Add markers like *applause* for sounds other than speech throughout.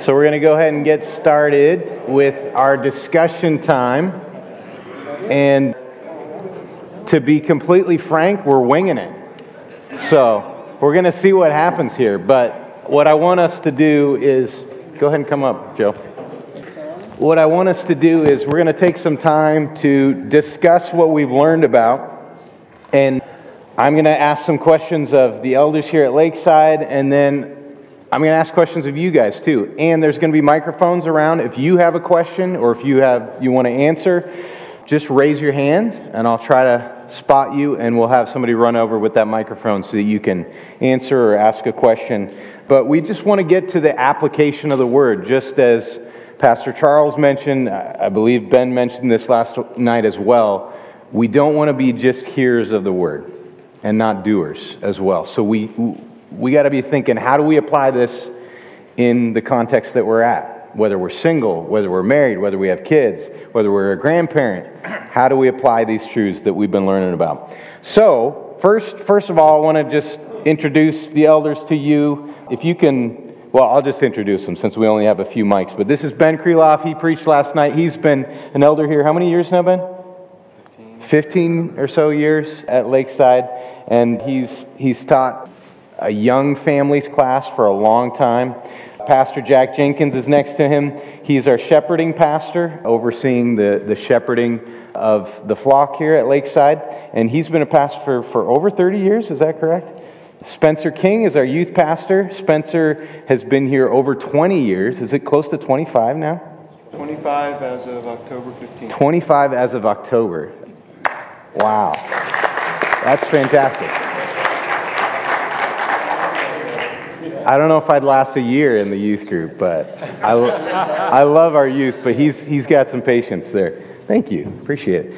So we're going to go ahead and get started with our discussion time. And to be completely frank, we're winging it. So we're going to see what happens here. But what I want us to do is go ahead and come up, Joe. What I want us to do is we're going to take some time to discuss what we've learned about. And I'm going to ask some questions of the elders here at Lakeside, and then I'm going to ask questions of you guys too. And there's going to be microphones around. If you have a question or if you have you want to answer, just raise your hand and I'll try to spot you and we'll have somebody run over with that microphone so that you can answer or ask a question. But we just want to get to the application of the word just as Pastor Charles mentioned, I believe Ben mentioned this last night as well. We don't want to be just hearers of the word and not doers as well. So we we got to be thinking how do we apply this in the context that we're at? Whether we're single, whether we're married, whether we have kids, whether we're a grandparent, how do we apply these truths that we've been learning about? So, first, first of all, I want to just introduce the elders to you. If you can, well, I'll just introduce them since we only have a few mics. But this is Ben Kreloff. He preached last night. He's been an elder here. How many years now, Ben? 15. 15 or so years at Lakeside. And he's, he's taught a young families class for a long time. Pastor Jack Jenkins is next to him. He's our shepherding pastor, overseeing the, the shepherding of the flock here at Lakeside. And he's been a pastor for, for over 30 years, is that correct? Spencer King is our youth pastor. Spencer has been here over 20 years. Is it close to 25 now? 25 as of October 15th. 25 as of October. Wow. That's fantastic. I don't know if I'd last a year in the youth group, but I, I love our youth, but he's, he's got some patience there. Thank you. Appreciate it.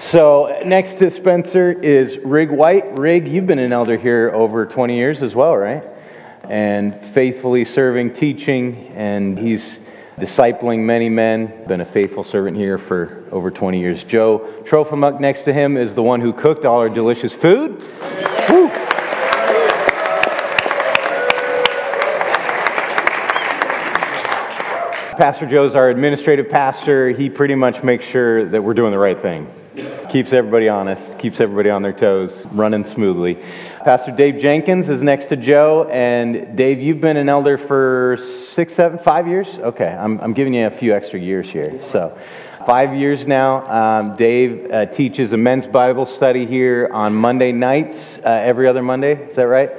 So, next to Spencer is Rig White. Rig, you've been an elder here over 20 years as well, right? And faithfully serving, teaching, and he's discipling many men. Been a faithful servant here for over 20 years. Joe Trofimuk next to him is the one who cooked all our delicious food. Pastor Joe's our administrative pastor. He pretty much makes sure that we're doing the right thing. Keeps everybody honest, keeps everybody on their toes, running smoothly. Pastor Dave Jenkins is next to Joe. And Dave, you've been an elder for six, seven, five years? Okay, I'm, I'm giving you a few extra years here. So, five years now. Um, Dave uh, teaches a men's Bible study here on Monday nights, uh, every other Monday. Is that right?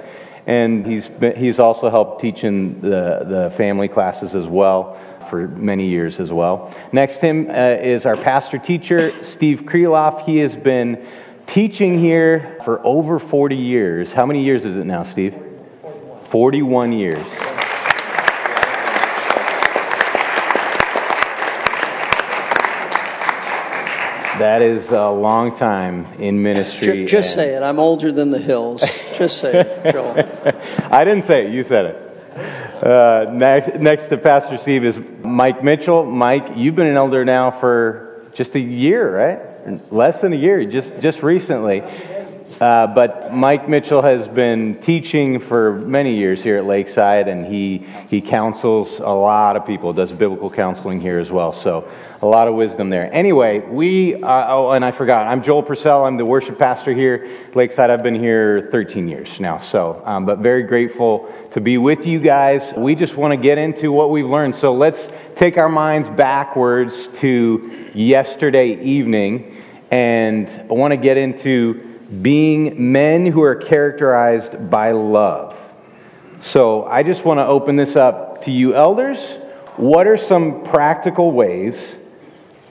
And he's, been, he's also helped teaching the, the family classes as well for many years as well. Next to him uh, is our pastor teacher, Steve Kreloff. He has been teaching here for over 40 years. How many years is it now, Steve? 41, 41 years. That is a long time in ministry. Just, just say it. I'm older than the hills. Just say it, Joel. *laughs* I didn't say it. You said it. Uh, next, next to Pastor Steve is Mike Mitchell. Mike, you've been an elder now for just a year, right? Less than a year, just just recently. Uh, but Mike Mitchell has been teaching for many years here at Lakeside, and he he counsels a lot of people. Does biblical counseling here as well. So a lot of wisdom there. Anyway, we, uh, oh, and I forgot, I'm Joel Purcell. I'm the worship pastor here, Lakeside. I've been here 13 years now, so, um, but very grateful to be with you guys. We just want to get into what we've learned. So let's take our minds backwards to yesterday evening, and I want to get into being men who are characterized by love. So I just want to open this up to you, elders. What are some practical ways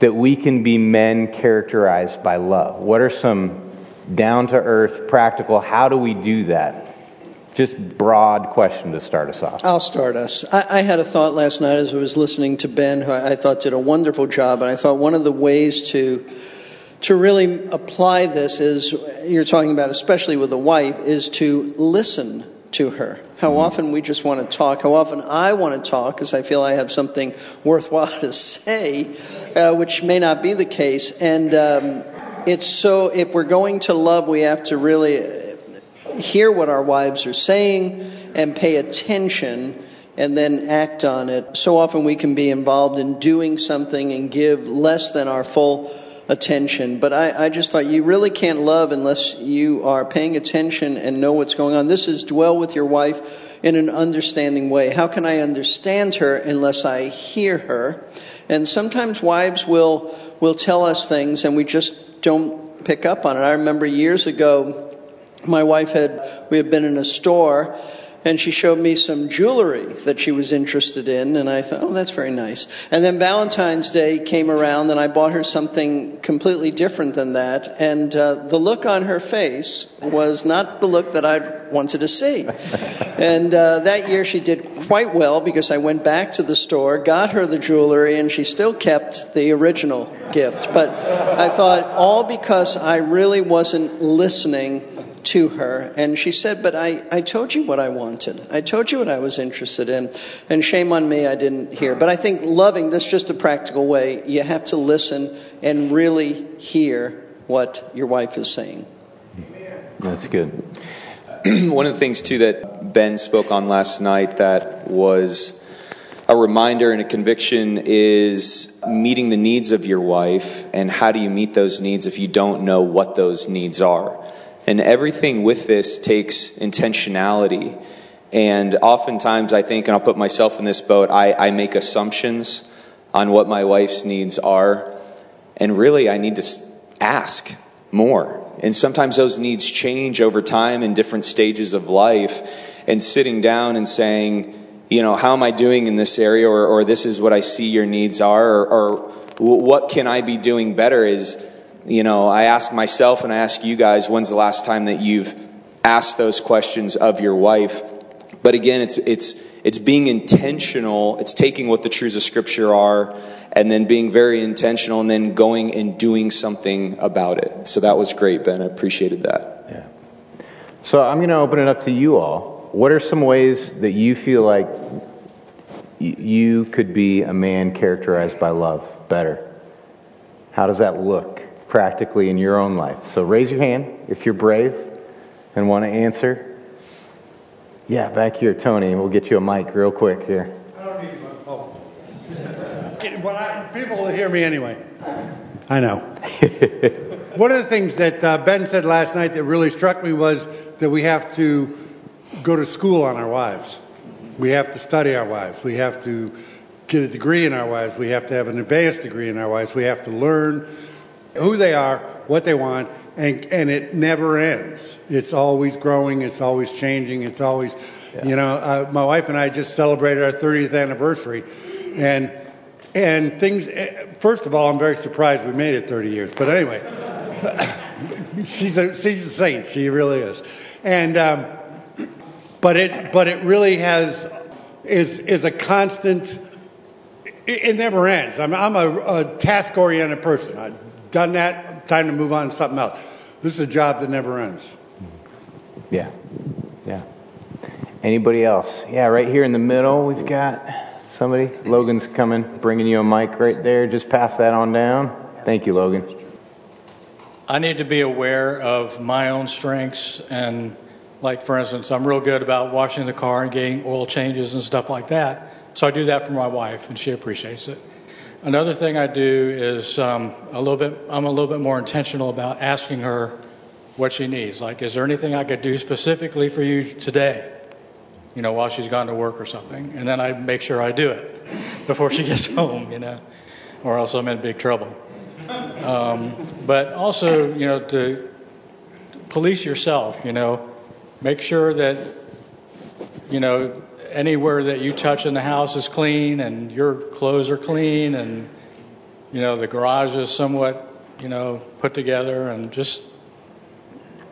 that we can be men characterized by love? What are some down to earth, practical, how do we do that? Just broad question to start us off. I'll start us. I, I, had a thought last night as I was listening to Ben, who I, I thought did a wonderful job, and I thought one of the ways to to really apply this is you're talking about, especially with a wife, is to listen to her. How often we just want to talk. How often I want to talk because I feel I have something worthwhile to say, uh, which may not be the case. And um, it's so, if we're going to love, we have to really hear what our wives are saying and pay attention and then act on it. So often we can be involved in doing something and give less than our full attention. But I, I, just thought you really can't love unless you are paying attention and know what's going on. This is dwell with your wife in an understanding way. How can I understand her unless I hear her? And sometimes wives will will tell us things and we just don't pick up on it. I remember years ago my wife had we had been in a store and she showed me some jewelry that she was interested in and i thought oh that's very nice. And then valentine's day came around and i bought her something completely different than that and uh, the look on her face was not the look that i wanted to see. *laughs* And uh, that year she did quite well because i went back to the store got her the jewelry and she still kept the original gift. But i thought all because i really wasn't listening to her, and she said, But I, I told you what I wanted. I told you what I was interested in. And shame on me, I didn't hear. But I think loving, that's just a practical way. You have to listen and really hear what your wife is saying. That's good. *clears throat* One of the things, too, that Ben spoke on last night that was a reminder and a conviction is meeting the needs of your wife and how do you meet those needs if you don't know what those needs are and everything with this takes intentionality. And oftentimes, I think, and I'll put myself in this boat, I, I make assumptions on what my wife's needs are. And really, I need to ask more. And sometimes those needs change over time in different stages of life. And sitting down and saying, you know, how am I doing in this area? Or, or this is what I see your needs are. Or, or what can I be doing better is you know, I ask myself and I ask you guys, when's the last time that you've asked those questions of your wife? But again, it's, it's, it's being intentional. It's taking what the truths of Scripture are and then being very intentional and then going and doing something about it. So that was great, Ben. I appreciated that. Yeah. So I'm going to open it up to you all. What are some ways that you feel like you could be a man characterized by love better? How does that look? Practically in your own life. So raise your hand if you're brave and want to answer. Yeah, back here, Tony, and we'll get you a mic real quick here. I don't need my phone. Well, I, people will hear me anyway. I know. *laughs* One of the things that uh, Ben said last night that really struck me was that we have to go to school on our wives. We have to study our wives. We have to get a degree in our wives. We have to have an advanced degree in our wives. We have to learn who they are, what they want, and, and it never ends. It's always growing, it's always changing, it's always, yeah. you know, uh, my wife and I just celebrated our 30th anniversary. And, and things, eh, first of all, I'm very surprised we made it 30 years. But anyway, *laughs* she's, a, she's a saint, she really is. And, um, but it, but it really has, is, is a constant, it, it never ends. I'm, I'm a, a task oriented person. I, done that, time to move on to something else. This is a job that never ends. Yeah. Yeah. Anybody else? Yeah, right here in the middle, we've got somebody. Logan's coming, bringing you a mic right there. Just pass that on down. Thank you, Logan. I need to be aware of my own strengths and like for instance, I'm real good about washing the car and getting oil changes and stuff like that. So I do that for my wife and she appreciates it. Another thing I do is um, a little bit. I'm a little bit more intentional about asking her what she needs. Like, is there anything I could do specifically for you today? You know, while she's gone to work or something, and then I make sure I do it *laughs* before she gets *laughs* home. You know, or else I'm in big trouble. Um, but also, you know, to police yourself. You know, make sure that you know anywhere that you touch in the house is clean and your clothes are clean and you know the garage is somewhat you know put together and just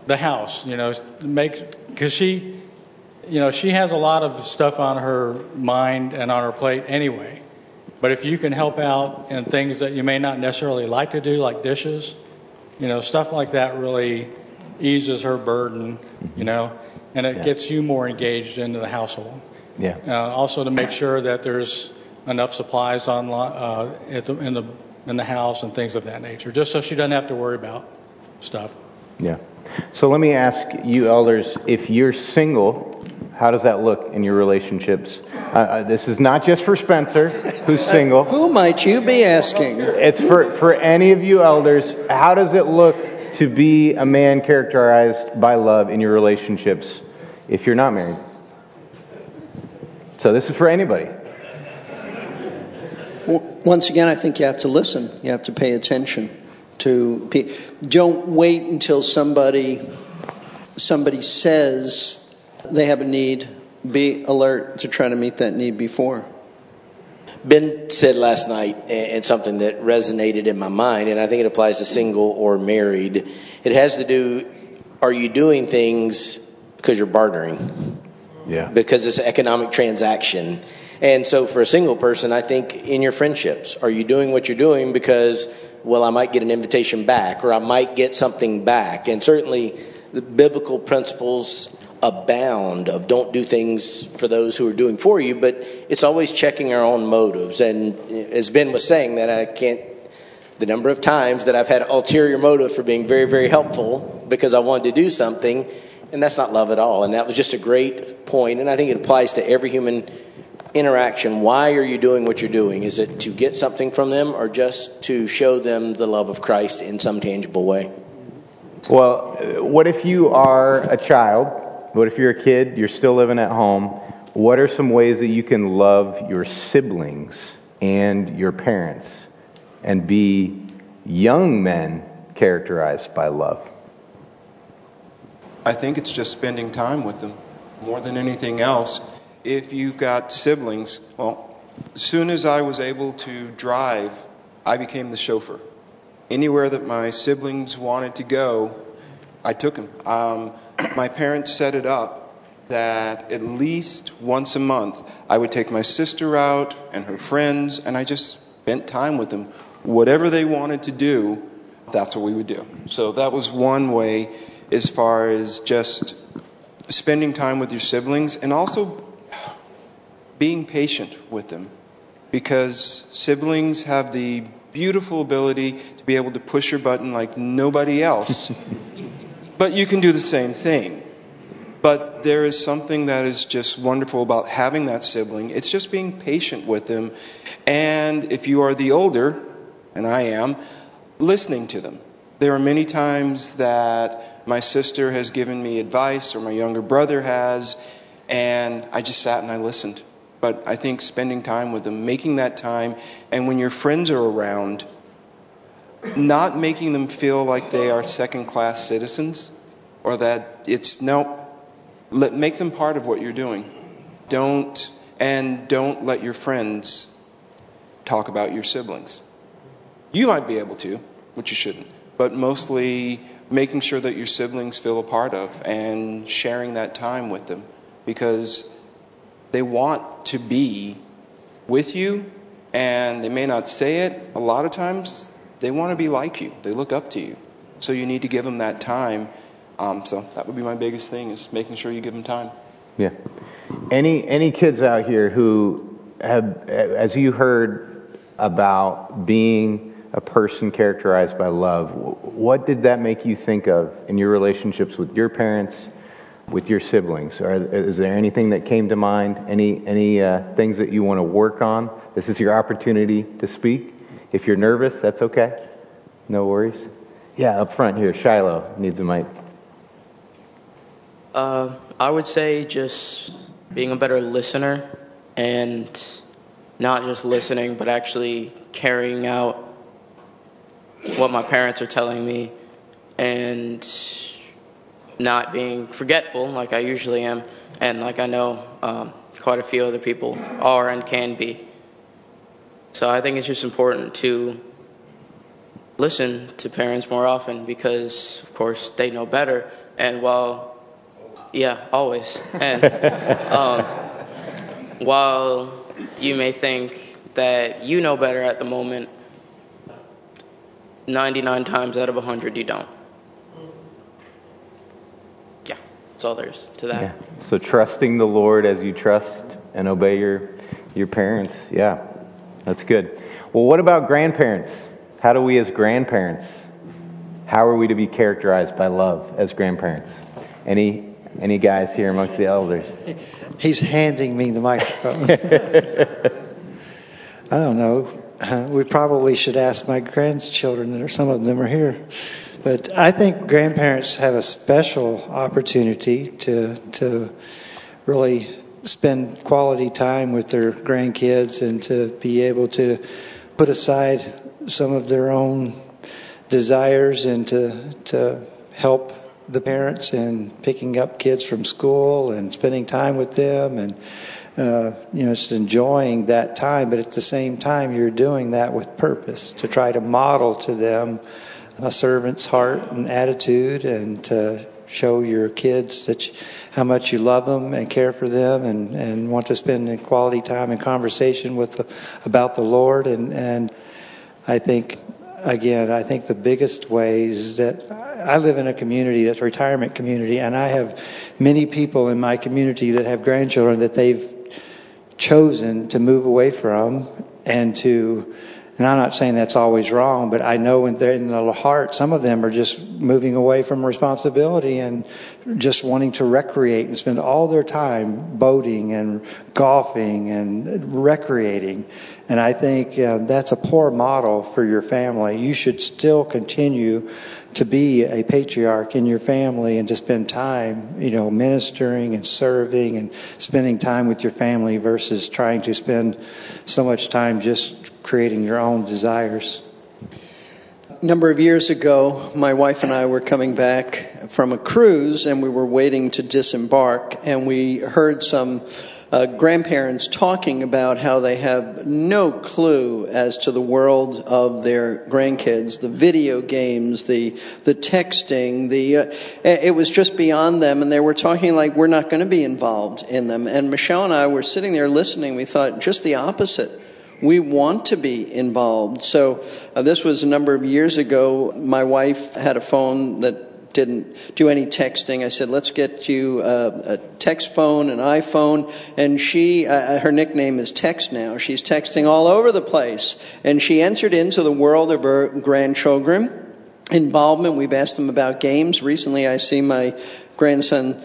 the house you know make because she you know she has a lot of stuff on her mind and on her plate anyway but if you can help out in things that you may not necessarily like to do like dishes you know stuff like that really eases her burden you know and it yeah. gets you more engaged into the household yeah. Uh, also to make sure that there's enough supplies on uh, the, in the in the house and things of that nature, just so she doesn't have to worry about stuff. Yeah. So let me ask you elders, if you're single, How does that look in your relationships? Uh, uh, this is not just for Spencer, who's single. Who might you be asking? It's for, for any of you elders. How does it look to be a man characterized by love in your relationships if you're not married? So this is for anybody. Once again, I think you have to listen. You have to pay attention to. people. Don't wait until somebody somebody says they have a need. Be alert to try to meet that need before. Ben said last night, and something that resonated in my mind, and I think it applies to single or married. It has to do: Are you doing things because you're bartering? Yeah. Because it's an economic transaction. And so for a single person, I think in your friendships, are you doing what you're doing because, well, I might get an invitation back or I might get something back? And certainly the biblical principles abound of don't do things for those who are doing for you, but it's always checking our own motives. And as Ben was saying, that I can't, the number of times that I've had ulterior motive for being very, very helpful because I wanted to do something and that's not love at all. And that was just a great point, and I think it applies to every human interaction. Why are you doing what you're doing? Is it to get something from them or just to show them the love of Christ in some tangible way? Well, what if you are a child? What if you're a kid, you're still living at home? What are some ways that you can love your siblings and your parents and be young men characterized by love? I think it's just spending time with them more than anything else. If you've got siblings, well, as soon as I was able to drive, I became the chauffeur. Anywhere that my siblings wanted to go, I took them. Um, my parents set it up that at least once a month I would take my sister out and her friends, and I just spent time with them. Whatever they wanted to do, that's what we would do. So that was one way as far as just spending time with your siblings and also being patient with them because siblings have the beautiful ability to be able to push your button like nobody else. *laughs* but you can do the same thing. But there is something that is just wonderful about having that sibling. It's just being patient with them. And if you are the older, and I am, listening to them. There are many times that my sister has given me advice or my younger brother has, and I just sat and I listened. But I think spending time with them, making that time, and when your friends are around, not making them feel like they are second class citizens or that it's no, let, make them part of what you're doing. Don't, and don't let your friends talk about your siblings. You might be able to, which you shouldn't. But mostly making sure that your siblings feel a part of and sharing that time with them because they want to be with you and they may not say it. A lot of times they want to be like you, they look up to you. So you need to give them that time. Um, so that would be my biggest thing is making sure you give them time. Yeah. Any any kids out here who have, as you heard about being a person characterized by love. What did that make you think of in your relationships with your parents, with your siblings? Are, is there anything that came to mind? Any any uh, things that you want to work on? This is your opportunity to speak. If you're nervous, that's okay. No worries. Yeah, up front here, Shiloh needs a mic. Uh, I would say just being a better listener and not just listening, but actually carrying out what my parents are telling me and not being forgetful like I usually am, and like I know um, quite a few other people are and can be. So I think it's just important to listen to parents more often because, of course, they know better. And while, yeah, always. And *laughs* um, while you may think that you know better at the moment, 99 times out of 100 you don't. Yeah, that's all there is to that. Yeah. So trusting the Lord as you trust and obey your, your parents. Yeah, that's good. Well, what about grandparents? How do we as grandparents, how are we to be characterized by love as grandparents? Any Any guys here amongst the elders? He's handing me the microphone. *laughs* I don't know. *laughs* We probably should ask my grandchildren, or some of them are here. But I think grandparents have a special opportunity to to really spend quality time with their grandkids and to be able to put aside some of their own desires and to to help the parents in picking up kids from school and spending time with them and uh, you know just enjoying that time but at the same time you're doing that with purpose to try to model to them a servant's heart and attitude and to show your kids that you, how much you love them and care for them and, and want to spend quality time and conversation with the, about the Lord. And and I think again I think the biggest ways that I live in a community that's a retirement community and I have many people in my community that have grandchildren that they've chosen to move away from and to and I'm not saying that's always wrong, but I know in their, in the heart, some of them are just moving away from responsibility and just wanting to recreate and spend all their time boating and golfing and recreating. And I think uh, that's a poor model for your family. You should still continue to be a patriarch in your family and to spend time, you know, ministering and serving and spending time with your family versus trying to spend so much time just creating your own desires. A number of years ago, my wife and I were coming back from a cruise and we were waiting to disembark, and we heard some uh, grandparents talking about how they have no clue as to the world of their grandkids, the video games, the the texting, the uh, it was just beyond them, and they were talking like we're not going to be involved in them. And Michelle and I were sitting there listening. We thought just the opposite we want to be involved. So, uh, this was a number of years ago. My wife had a phone that didn't do any texting. I said, let's get you a, a text phone, an iPhone. And she, uh, uh, her nickname is Text now. She's texting all over the place. And she entered into the world of her grandchildren. Involvement, we've asked them about games. Recently, I see my grandson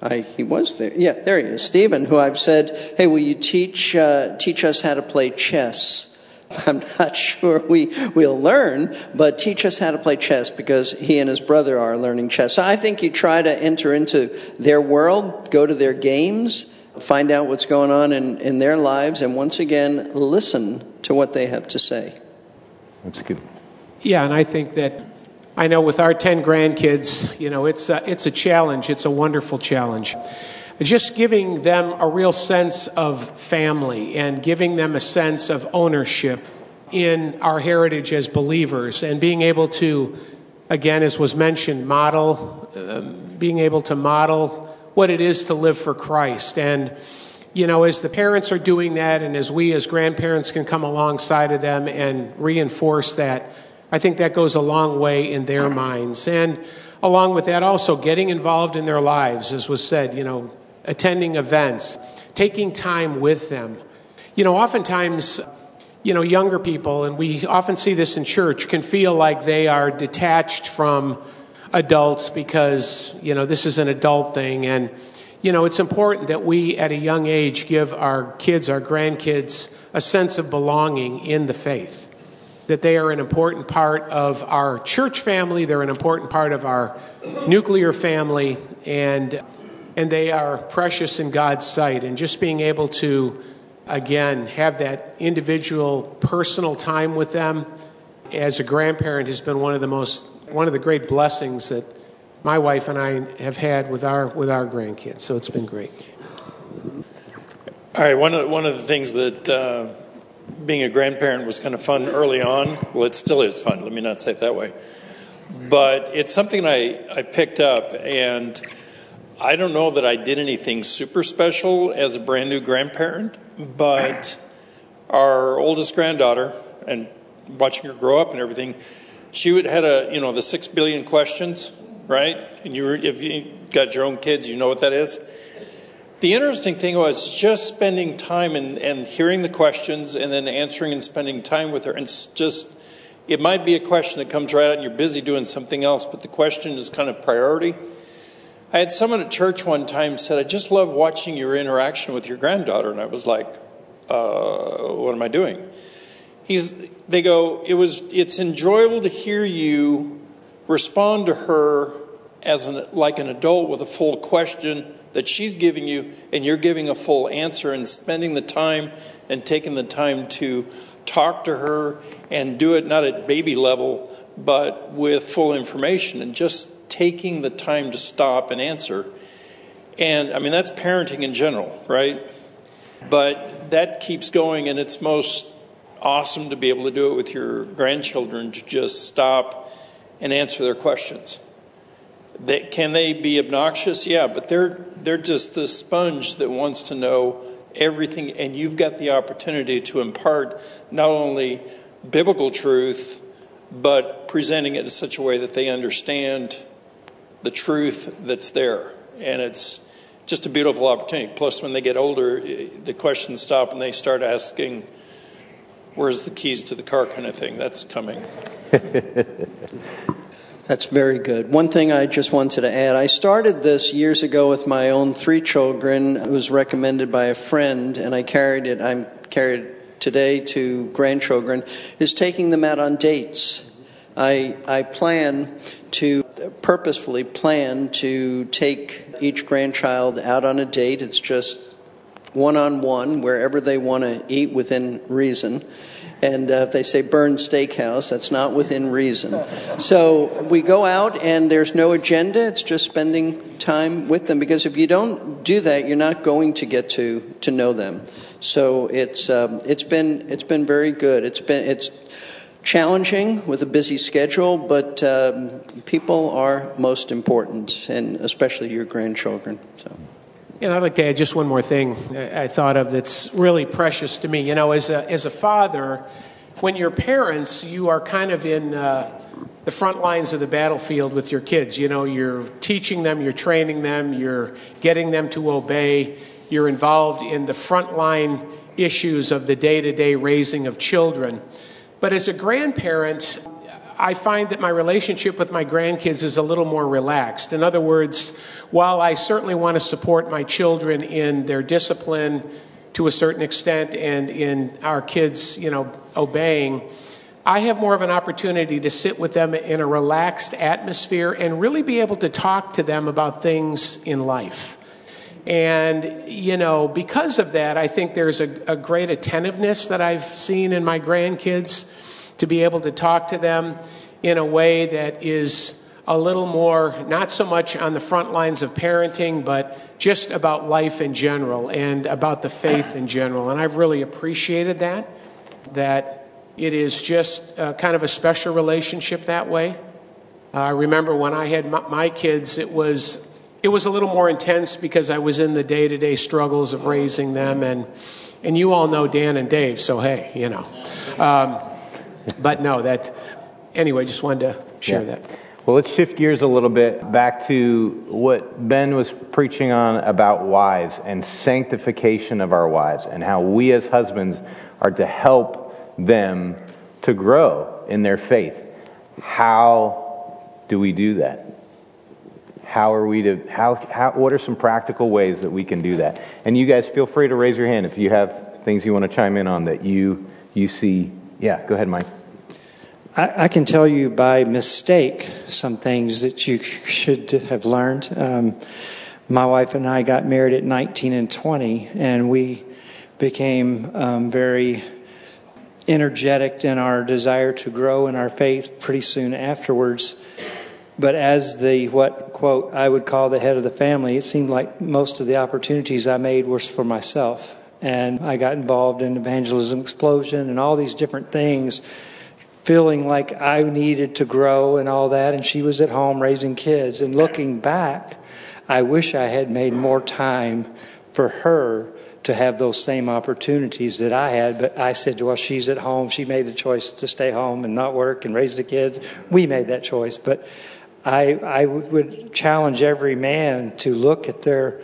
I, he was there. Yeah, there he is. Stephen, who I've said, hey, will you teach, uh, teach us how to play chess? *laughs* I'm not sure we will learn, but teach us how to play chess because he and his brother are learning chess. So I think you try to enter into their world, go to their games, find out what's going on in, in their lives, and once again, listen to what they have to say. That's good. Yeah, and I think that I know with our 10 grandkids, you know, it's a, it's a challenge. It's a wonderful challenge. Just giving them a real sense of family and giving them a sense of ownership in our heritage as believers and being able to, again, as was mentioned, model, uh, being able to model what it is to live for Christ. And, you know, as the parents are doing that and as we as grandparents can come alongside of them and reinforce that, I think that goes a long way in their minds. And along with that, also getting involved in their lives, as was said, you know, attending events, taking time with them. You know, oftentimes, you know, younger people, and we often see this in church, can feel like they are detached from adults because, you know, this is an adult thing. And, you know, it's important that we at a young age give our kids, our grandkids, a sense of belonging in the faith that they are an important part of our church family, they're an important part of our nuclear family, and, and they are precious in God's sight. And just being able to, again, have that individual personal time with them as a grandparent has been one of the most, one of the great blessings that my wife and I have had with our, with our grandkids. So it's been great. All right, one of, one of the things that uh, being a grandparent was kind of fun early on. Well, it still is fun, let me not say it that way. But it's something I, I picked up, and I don't know that I did anything super special as a brand new grandparent, but our oldest granddaughter, and watching her grow up and everything, she would had a you know the six billion questions, right? And you were, if you got your own kids, you know what that is. The interesting thing was just spending time and, and hearing the questions and then answering and spending time with her. And just, it might be a question that comes right out and you're busy doing something else, but the question is kind of priority. I had someone at church one time said, I just love watching your interaction with your granddaughter. And I was like, uh, what am I doing? He's, they go, it was, it's enjoyable to hear you respond to her as an, like an adult with a full question that she's giving you and you're giving a full answer and spending the time and taking the time to talk to her and do it not at baby level but with full information and just taking the time to stop and answer. And i mean that's parenting in general right? But that keeps going and it's most awesome to be able to do it with your grandchildren to just stop and answer their questions. They, can they be obnoxious? Yeah but they're they're just the sponge that wants to know everything and you've got the opportunity to impart not only biblical truth but presenting it in such a way that they understand the truth that's there and it's just a beautiful opportunity plus when they get older the questions stop and they start asking where's the keys to the car kind of thing that's coming *laughs* That's very good. One thing I just wanted to add I started this years ago with my own three children. It was recommended by a friend, and I carried it. I'm carried today to grandchildren, is taking them out on dates. I, I plan to purposefully plan to take each grandchild out on a date. It's just one on one, wherever they want to eat within reason. And uh, if they say Bern's Steakhouse, that's not within reason. *laughs* So we go out and there's no agenda, it's just spending time with them. Because if you don't do that, you're not going to get to, to know them. So it's, um, it's, been, it's been very good. It's, been, it's challenging with a busy schedule, but um, people are most important, and especially your grandchildren. So. And I'd like to add just one more thing I thought of that's really precious to me. You know, as a, as a father, when you're parents, you are kind of in uh, the front lines of the battlefield with your kids. You know, you're teaching them, you're training them, you're getting them to obey, you're involved in the front line issues of the day to day raising of children. But as a grandparent, I find that my relationship with my grandkids is a little more relaxed. In other words, while I certainly want to support my children in their discipline to a certain extent and in our kids, you know, obeying, I have more of an opportunity to sit with them in a relaxed atmosphere and really be able to talk to them about things in life. And, you know, because of that, I think there's a, a great attentiveness that I've seen in my grandkids to be able to talk to them in a way that is a little more, not so much on the front lines of parenting, but just about life in general and about the faith in general. And I've really appreciated that, that it is just uh, kind of a special relationship that way. Uh, I remember when I had my, my kids, it was, it was a little more intense because I was in the day to day struggles of raising them. And, and you all know Dan and Dave, so hey, you know. Um, but no, that anyway, just wanted to share yeah. that. Well, let's shift gears a little bit back to what Ben was preaching on about wives and sanctification of our wives and how we as husbands are to help them to grow in their faith. How do we do that? How are we to how, how what are some practical ways that we can do that? And you guys feel free to raise your hand if you have things you want to chime in on that you you see. Yeah, go ahead, Mike. I, I, can tell you by mistake some things that you should have learned. Um, my wife and I got married at 19 and 20, and we became um, very energetic in our desire to grow in our faith pretty soon afterwards. But as the what quote I would call the head of the family, it seemed like most of the opportunities I made were for myself. And I got involved in evangelism explosion and all these different things feeling like I needed to grow and all that, and she was at home raising kids. And looking back, I wish I had made more time for her to have those same opportunities that I had. But I said, well, she's at home. She made the choice to stay home and not work and raise the kids. We made that choice. But I, I would challenge every man to look at their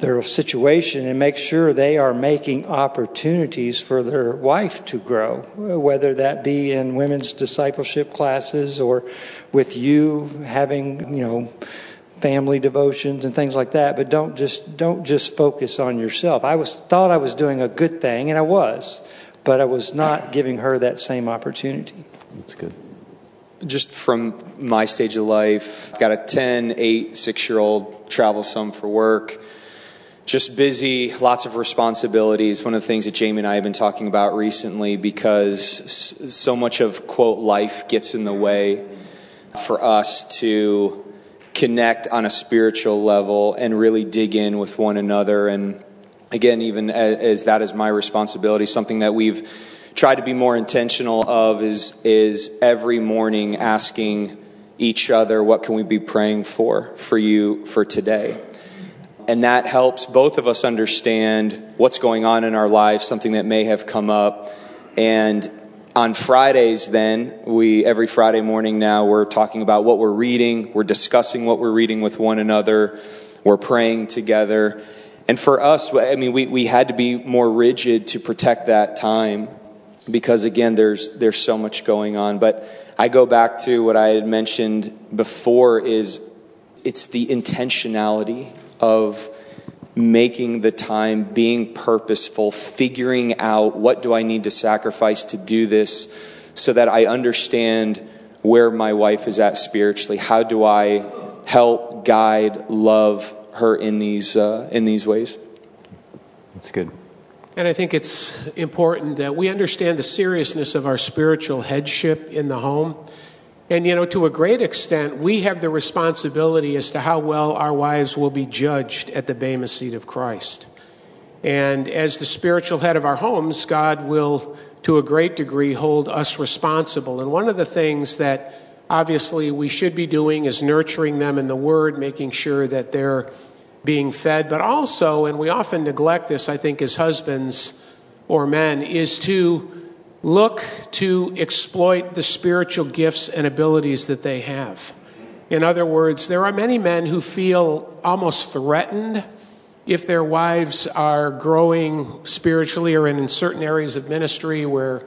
their situation and make sure they are making opportunities for their wife to grow, whether that be in women's discipleship classes or with you having, you know, family devotions and things like that, but don't just don't just focus on yourself. I was thought I was doing a good thing, and I was, but I was not giving her that same opportunity. Just from my stage of life, got a 10, 8, 6 year old, travel some for work. Just busy, lots of responsibilities. One of the things that Jamie and I have been talking about recently because so much of, quote, life gets in the way for us to connect on a spiritual level and really dig in with one another. And again, even as, as that is my responsibility, something that we've tried to be more intentional of is, is every morning asking each other, what can we be praying for, for you, for today? And that helps both of us understand what's going on in our lives, something that may have come up. And on Fridays, then, we, every Friday morning now, we're talking about what we're reading, we're discussing what we're reading with one another, we're praying together. And for us, I mean, we, we had to be more rigid to protect that time because, again, there's, there's so much going on. But I go back to what I had mentioned before is it's the intentionality of making the time, being purposeful, figuring out what do I need to sacrifice to do this so that I understand where my wife is at spiritually. How do I help, guide, love her in these, uh, in these ways? And I think it's important that we understand the seriousness of our spiritual headship in the home. And, you know, to a great extent, we have the responsibility as to how well our wives will be judged at the Bema seat of Christ. And as the spiritual head of our homes, God will, to a great degree, hold us responsible. And one of the things that obviously we should be doing is nurturing them in the Word, making sure that they're being fed, but also, and we often neglect this, I think, as husbands or men, is to look to exploit the spiritual gifts and abilities that they have. In other words, there are many men who feel almost threatened if their wives are growing spiritually or in certain areas of ministry where,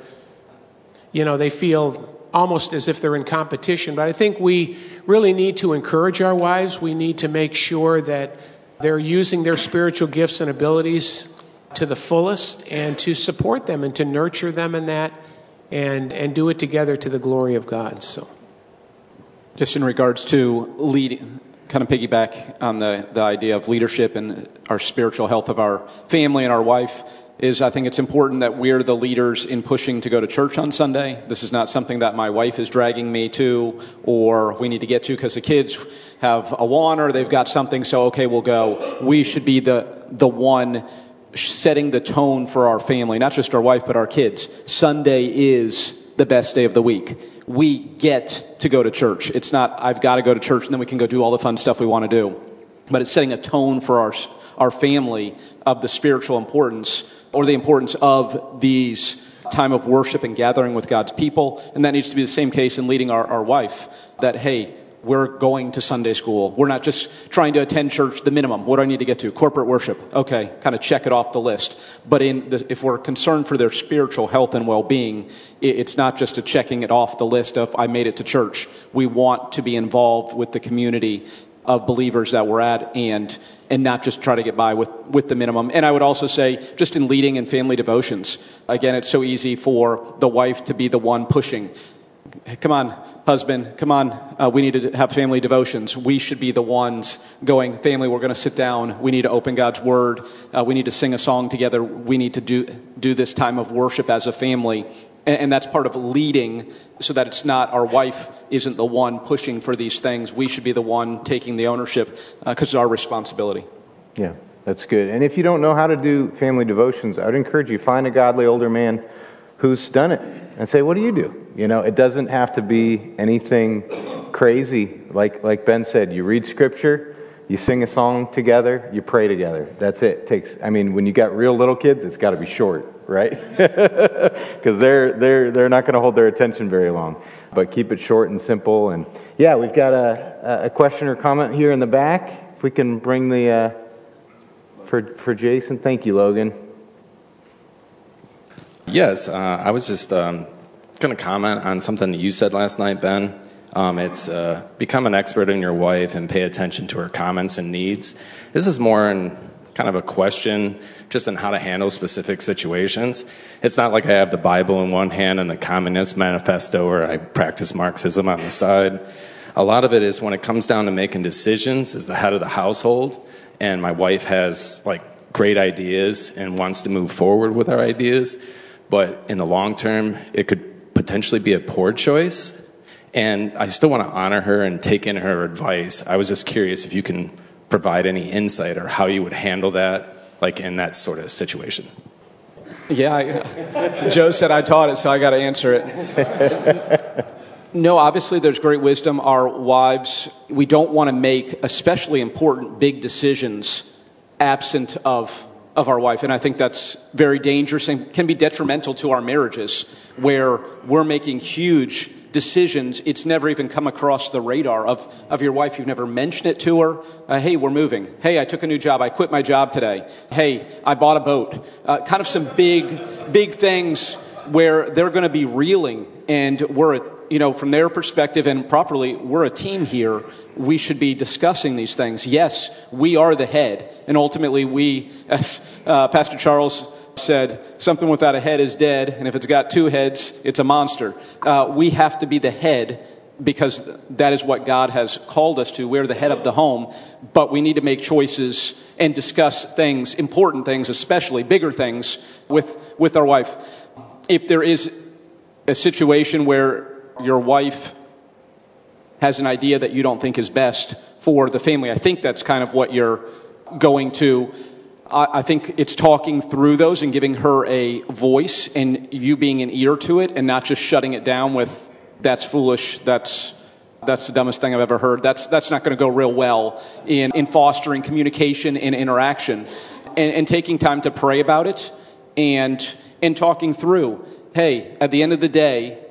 you know, they feel almost as if they're in competition. But I think we really need to encourage our wives. We need to make sure that they're using their spiritual gifts and abilities to the fullest and to support them and to nurture them in that and, and do it together to the glory of God. So, just in regards to leading, kind of piggyback on the, the idea of leadership and our spiritual health of our family and our wife is I think it's important that we're the leaders in pushing to go to church on Sunday. This is not something that my wife is dragging me to or we need to get to because the kids have a want or they've got something, so okay, we'll go. We should be the, the one setting the tone for our family, not just our wife, but our kids. Sunday is the best day of the week. We get to go to church. It's not, I've got to go to church and then we can go do all the fun stuff we want to do. But it's setting a tone for our, our family of the spiritual importance or the importance of these time of worship and gathering with God's people. And that needs to be the same case in leading our, our wife that, hey, we're going to Sunday school. We're not just trying to attend church the minimum. What do I need to get to? Corporate worship. Okay, kind of check it off the list. But in the, if we're concerned for their spiritual health and well being, it's not just a checking it off the list of I made it to church. We want to be involved with the community of believers that we're at and and not just try to get by with, with the minimum. And I would also say, just in leading in family devotions, again, it's so easy for the wife to be the one pushing. Come on, husband, come on, uh, we need to have family devotions. We should be the ones going, family, we're going to sit down. We need to open God's word. Uh, we need to sing a song together. We need to do, do this time of worship as a family. And, and that's part of leading so that it's not our wife isn't the one pushing for these things. We should be the one taking the ownership because uh, it's our responsibility. Yeah, that's good. And if you don't know how to do family devotions, I would encourage you find a godly older man who's done it and say, "What do you do?" You know, it doesn't have to be anything crazy. Like like Ben said, you read scripture, you sing a song together, you pray together. That's it. it takes. I mean, when you got real little kids, it's got to be short, right? *laughs* Because they're they're they're not going to hold their attention very long. But keep it short and simple. And yeah, we've got a a question or comment here in the back. If we can bring the uh, for for Jason, thank you, Logan. Yes, uh, I was just um, going to comment on something that you said last night, Ben. Um, it's uh, become an expert in your wife and pay attention to her comments and needs. This is more in kind of a question just on how to handle specific situations. It's not like I have the Bible in one hand and the Communist Manifesto or I practice Marxism on the side. A lot of it is when it comes down to making decisions as the head of the household and my wife has like great ideas and wants to move forward with our ideas, but in the long term it could potentially be a poor choice. And I still want to honor her and take in her advice. I was just curious if you can provide any insight or how you would handle that, like in that sort of situation. Yeah, I, Joe said I taught it, so I got to answer it. no, obviously there's great wisdom. Our wives, we don't want to make especially important big decisions absent of of our wife, and I think that's very dangerous and can be detrimental to our marriages, where we're making huge decisions, it's never even come across the radar of, of your wife. You've never mentioned it to her. Uh, hey, we're moving. Hey, I took a new job. I quit my job today. Hey, I bought a boat. Uh, kind of some big, big things where they're going to be reeling, and we're, you know, from their perspective and properly, we're a team here. We should be discussing these things. Yes, we are the head, and ultimately, we, as uh, Pastor Charles said, something without a head is dead, and if it's got two heads, it's a monster. Uh, we have to be the head because that is what God has called us to. We're the head of the home, but we need to make choices and discuss things, important things, especially bigger things, with, with our wife. If there is a situation where your wife has an idea that you don't think is best for the family, I think that's kind of what you're going to. I think it's talking through those and giving her a voice and you being an ear to it and not just shutting it down with, that's foolish, that's, that's the dumbest thing I've ever heard. That's, that's not going to go real well in, in fostering communication and interaction. And, and taking time to pray about it and, and talking through, hey, at the end of the day,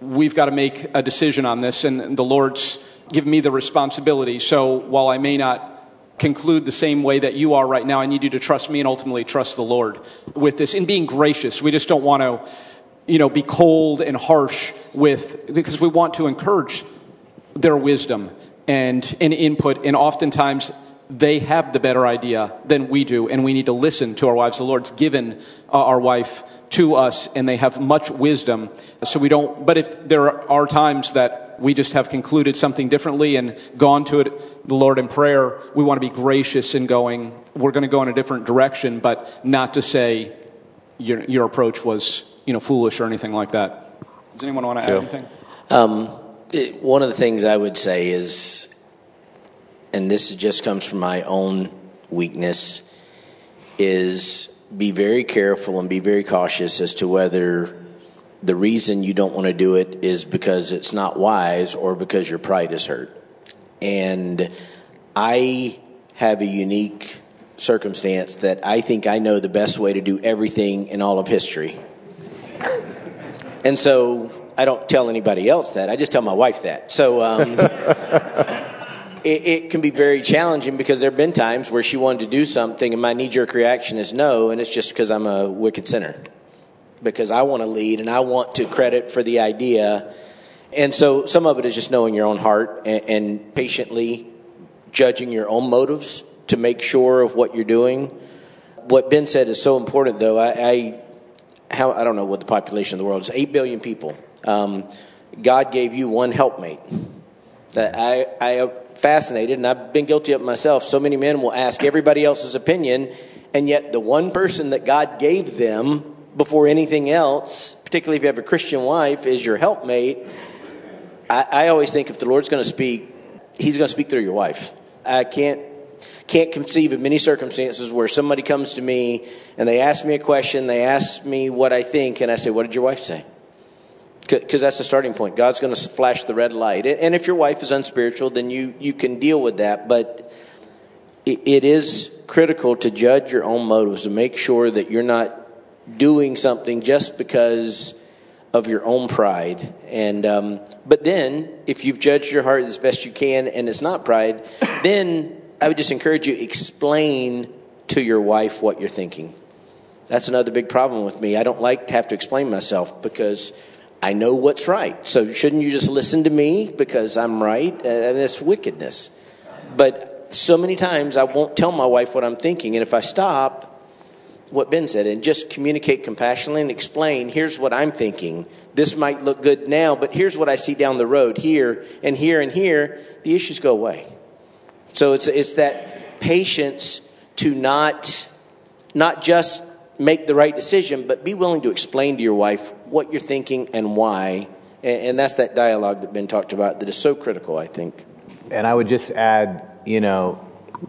we've got to make a decision on this, and the Lord's given me the responsibility. So while I may not conclude the same way that you are right now. I need you to trust me and ultimately trust the Lord with this in being gracious. We just don't want to, you know, be cold and harsh with, because we want to encourage their wisdom and, and input. And oftentimes they have the better idea than we do. And we need to listen to our wives. The Lord's given uh, our wife to us and they have much wisdom. So we don't, but if there are times that we just have concluded something differently and gone to it, the Lord in prayer. We want to be gracious in going, we're going to go in a different direction, but not to say your, your approach was, you know, foolish or anything like that. Does anyone want to add anything? Um, it, one of the things I would say is, and this just comes from my own weakness, is be very careful and be very cautious as to whether the reason you don't want to do it is because it's not wise or because your pride is hurt. And I have a unique circumstance that I think I know the best way to do everything in all of history. And so I don't tell anybody else that. I just tell my wife that. So um, *laughs* it, it, can be very challenging because there have been times where she wanted to do something and my knee jerk reaction is no, and it's just because I'm a wicked sinner because I want to lead and I want to credit for the idea. And so some of it is just knowing your own heart and, and patiently judging your own motives to make sure of what you're doing. What Ben said is so important, though. I, I how I don't know what the population of the world is. Eight billion people. Um, God gave you one helpmate. That I I am fascinated, and I've been guilty of myself. So many men will ask everybody else's opinion, and yet the one person that God gave them before anything else, particularly if you have a Christian wife, is your helpmate. I, I always think if the Lord's going to speak, He's going to speak through your wife. I can't can't conceive of many circumstances where somebody comes to me and they ask me a question, they ask me what I think, and I say, "What did your wife say?" Because that's the starting point. God's going to flash the red light, and if your wife is unspiritual, then you you can deal with that. But it, is critical to judge your own motives to make sure that you're not doing something just because of your own pride. And um, but then, if you've judged your heart as best you can, and it's not pride, then I would just encourage you explain to your wife what you're thinking. That's another big problem with me. I don't like to have to explain myself because I know what's right. So shouldn't you just listen to me because I'm right? Uh, and it's wickedness. But so many times I won't tell my wife what I'm thinking. And if I stop, what Ben said, and just communicate compassionately and explain here's what I'm thinking. This might look good now, but here's what I see down the road here and here and here. The issues go away. So it's, it's that patience to not, not just make the right decision, but be willing to explain to your wife what you're thinking and why. And, and that's that dialogue that Ben talked about that is so critical, I think. And I would just add, you know,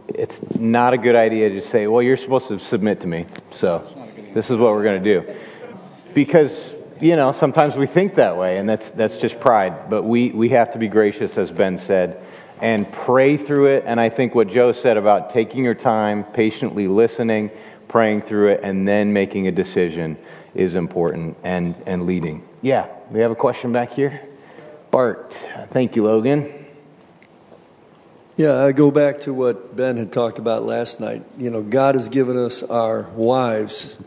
it's not a good idea to say, well, you're supposed to submit to me, so this is what we're going to do. Because, you know, sometimes we think that way, and that's, that's just pride. But we, we have to be gracious, as Ben said, and pray through it. And I think what Joe said about taking your time, patiently listening, praying through it, and then making a decision is important and, and leading. Yeah, we have a question back here. Bart, thank you, Logan. Yeah, I go back to what Ben had talked about last night. You know, God has given us our wives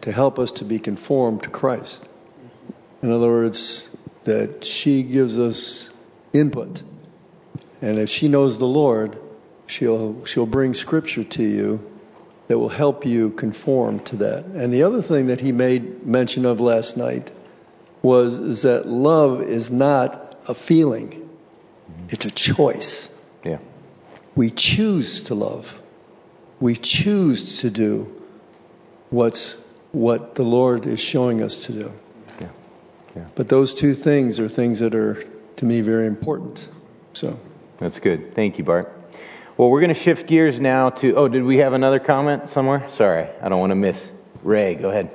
to help us to be conformed to Christ. In other words, that she gives us input. And if she knows the Lord, she'll, she'll bring scripture to you that will help you conform to that. And the other thing that he made mention of last night was is that love is not a feeling, it's a choice. Yeah. We choose to love. We choose to do what's what the Lord is showing us to do. Yeah. Yeah. But those two things are things that are to me very important. So That's good. Thank you, Bart. Well, we're going to shift gears now to. Oh, did we have another comment somewhere? Sorry, I don't want to miss. Ray, go ahead.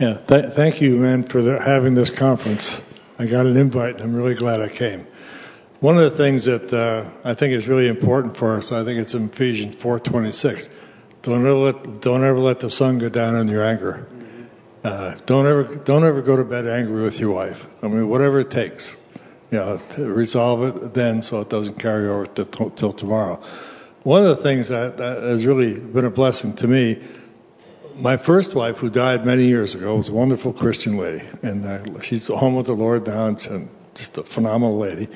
Yeah, th- thank you, man, for the, having this conference. I got an invite, and I'm really glad I came. One of the things that uh, I think is really important for us, I think it's in Ephesians 4:26. Don't ever let don't ever let the sun go down in your anger. Uh, don't ever don't ever go to bed angry with your wife. I mean, whatever it takes, you know, resolve it then so it doesn't carry over to, till tomorrow. One of the things that, that has really been a blessing to me my first wife, who died many years ago, was a wonderful Christian lady, and uh, she's home with the Lord now, and just a phenomenal lady.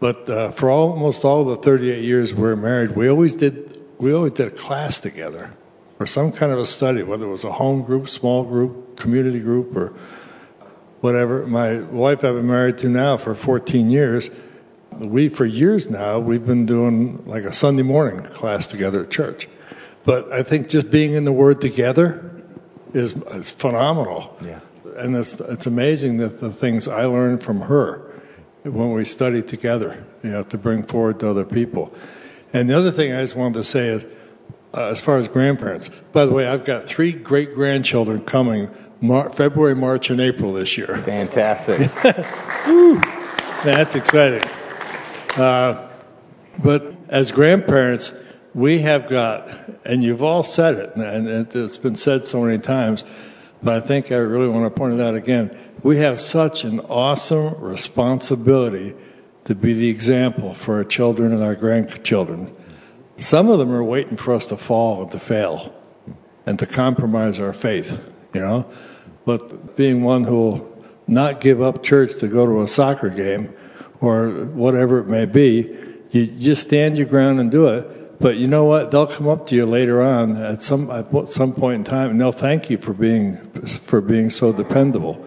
But uh, for almost all the 38 years we were married, we always did we always did a class together, or some kind of a study, whether it was a home group, small group, community group, or whatever. My wife I've been married to now for 14 years. We for years now we've been doing like a Sunday morning class together at church. But I think just being in the Word together is, is phenomenal. Yeah. And it's, it's amazing that the things I learned from her when we study together, you know, to bring forward to other people. And the other thing I just wanted to say is, uh, as far as grandparents, by the way, I've got three great grandchildren coming Mar- February, March, and April this year. Fantastic. *laughs* That's exciting. Uh, but as grandparents, we have got, and you've all said it, and it's been said so many times, but I think I really want to point it out again. We have such an awesome responsibility to be the example for our children and our grandchildren. Some of them are waiting for us to fall and to fail and to compromise our faith, you know. But being one who will not give up church to go to a soccer game or whatever it may be, you just stand your ground and do it. But you know what? They'll come up to you later on at some at some point in time, and they'll thank you for being for being so dependable.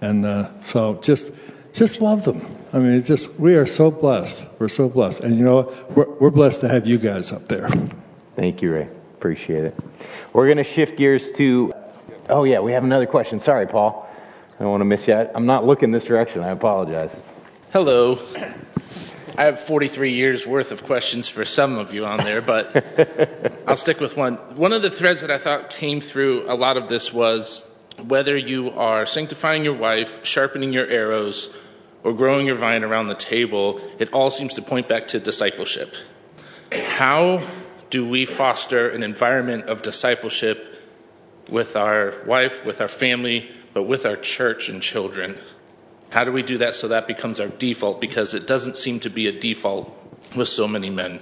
And uh, so just just love them. I mean, just we are so blessed. We're so blessed, and you know? We're, we're blessed to have you guys up there. Thank you, Ray. Appreciate it. We're going to shift gears to. Oh yeah, we have another question. Sorry, Paul. I don't want to miss you. I'm not looking this direction. I apologize. Hello. I have 43 years worth of questions for some of you on there, but *laughs* I'll stick with one. One of the threads that I thought came through a lot of this was whether you are sanctifying your wife, sharpening your arrows, or growing your vine around the table, it all seems to point back to discipleship. How do we foster an environment of discipleship with our wife, with our family, but with our church and children? How do we do that so that becomes our default? Because it doesn't seem to be a default with so many men.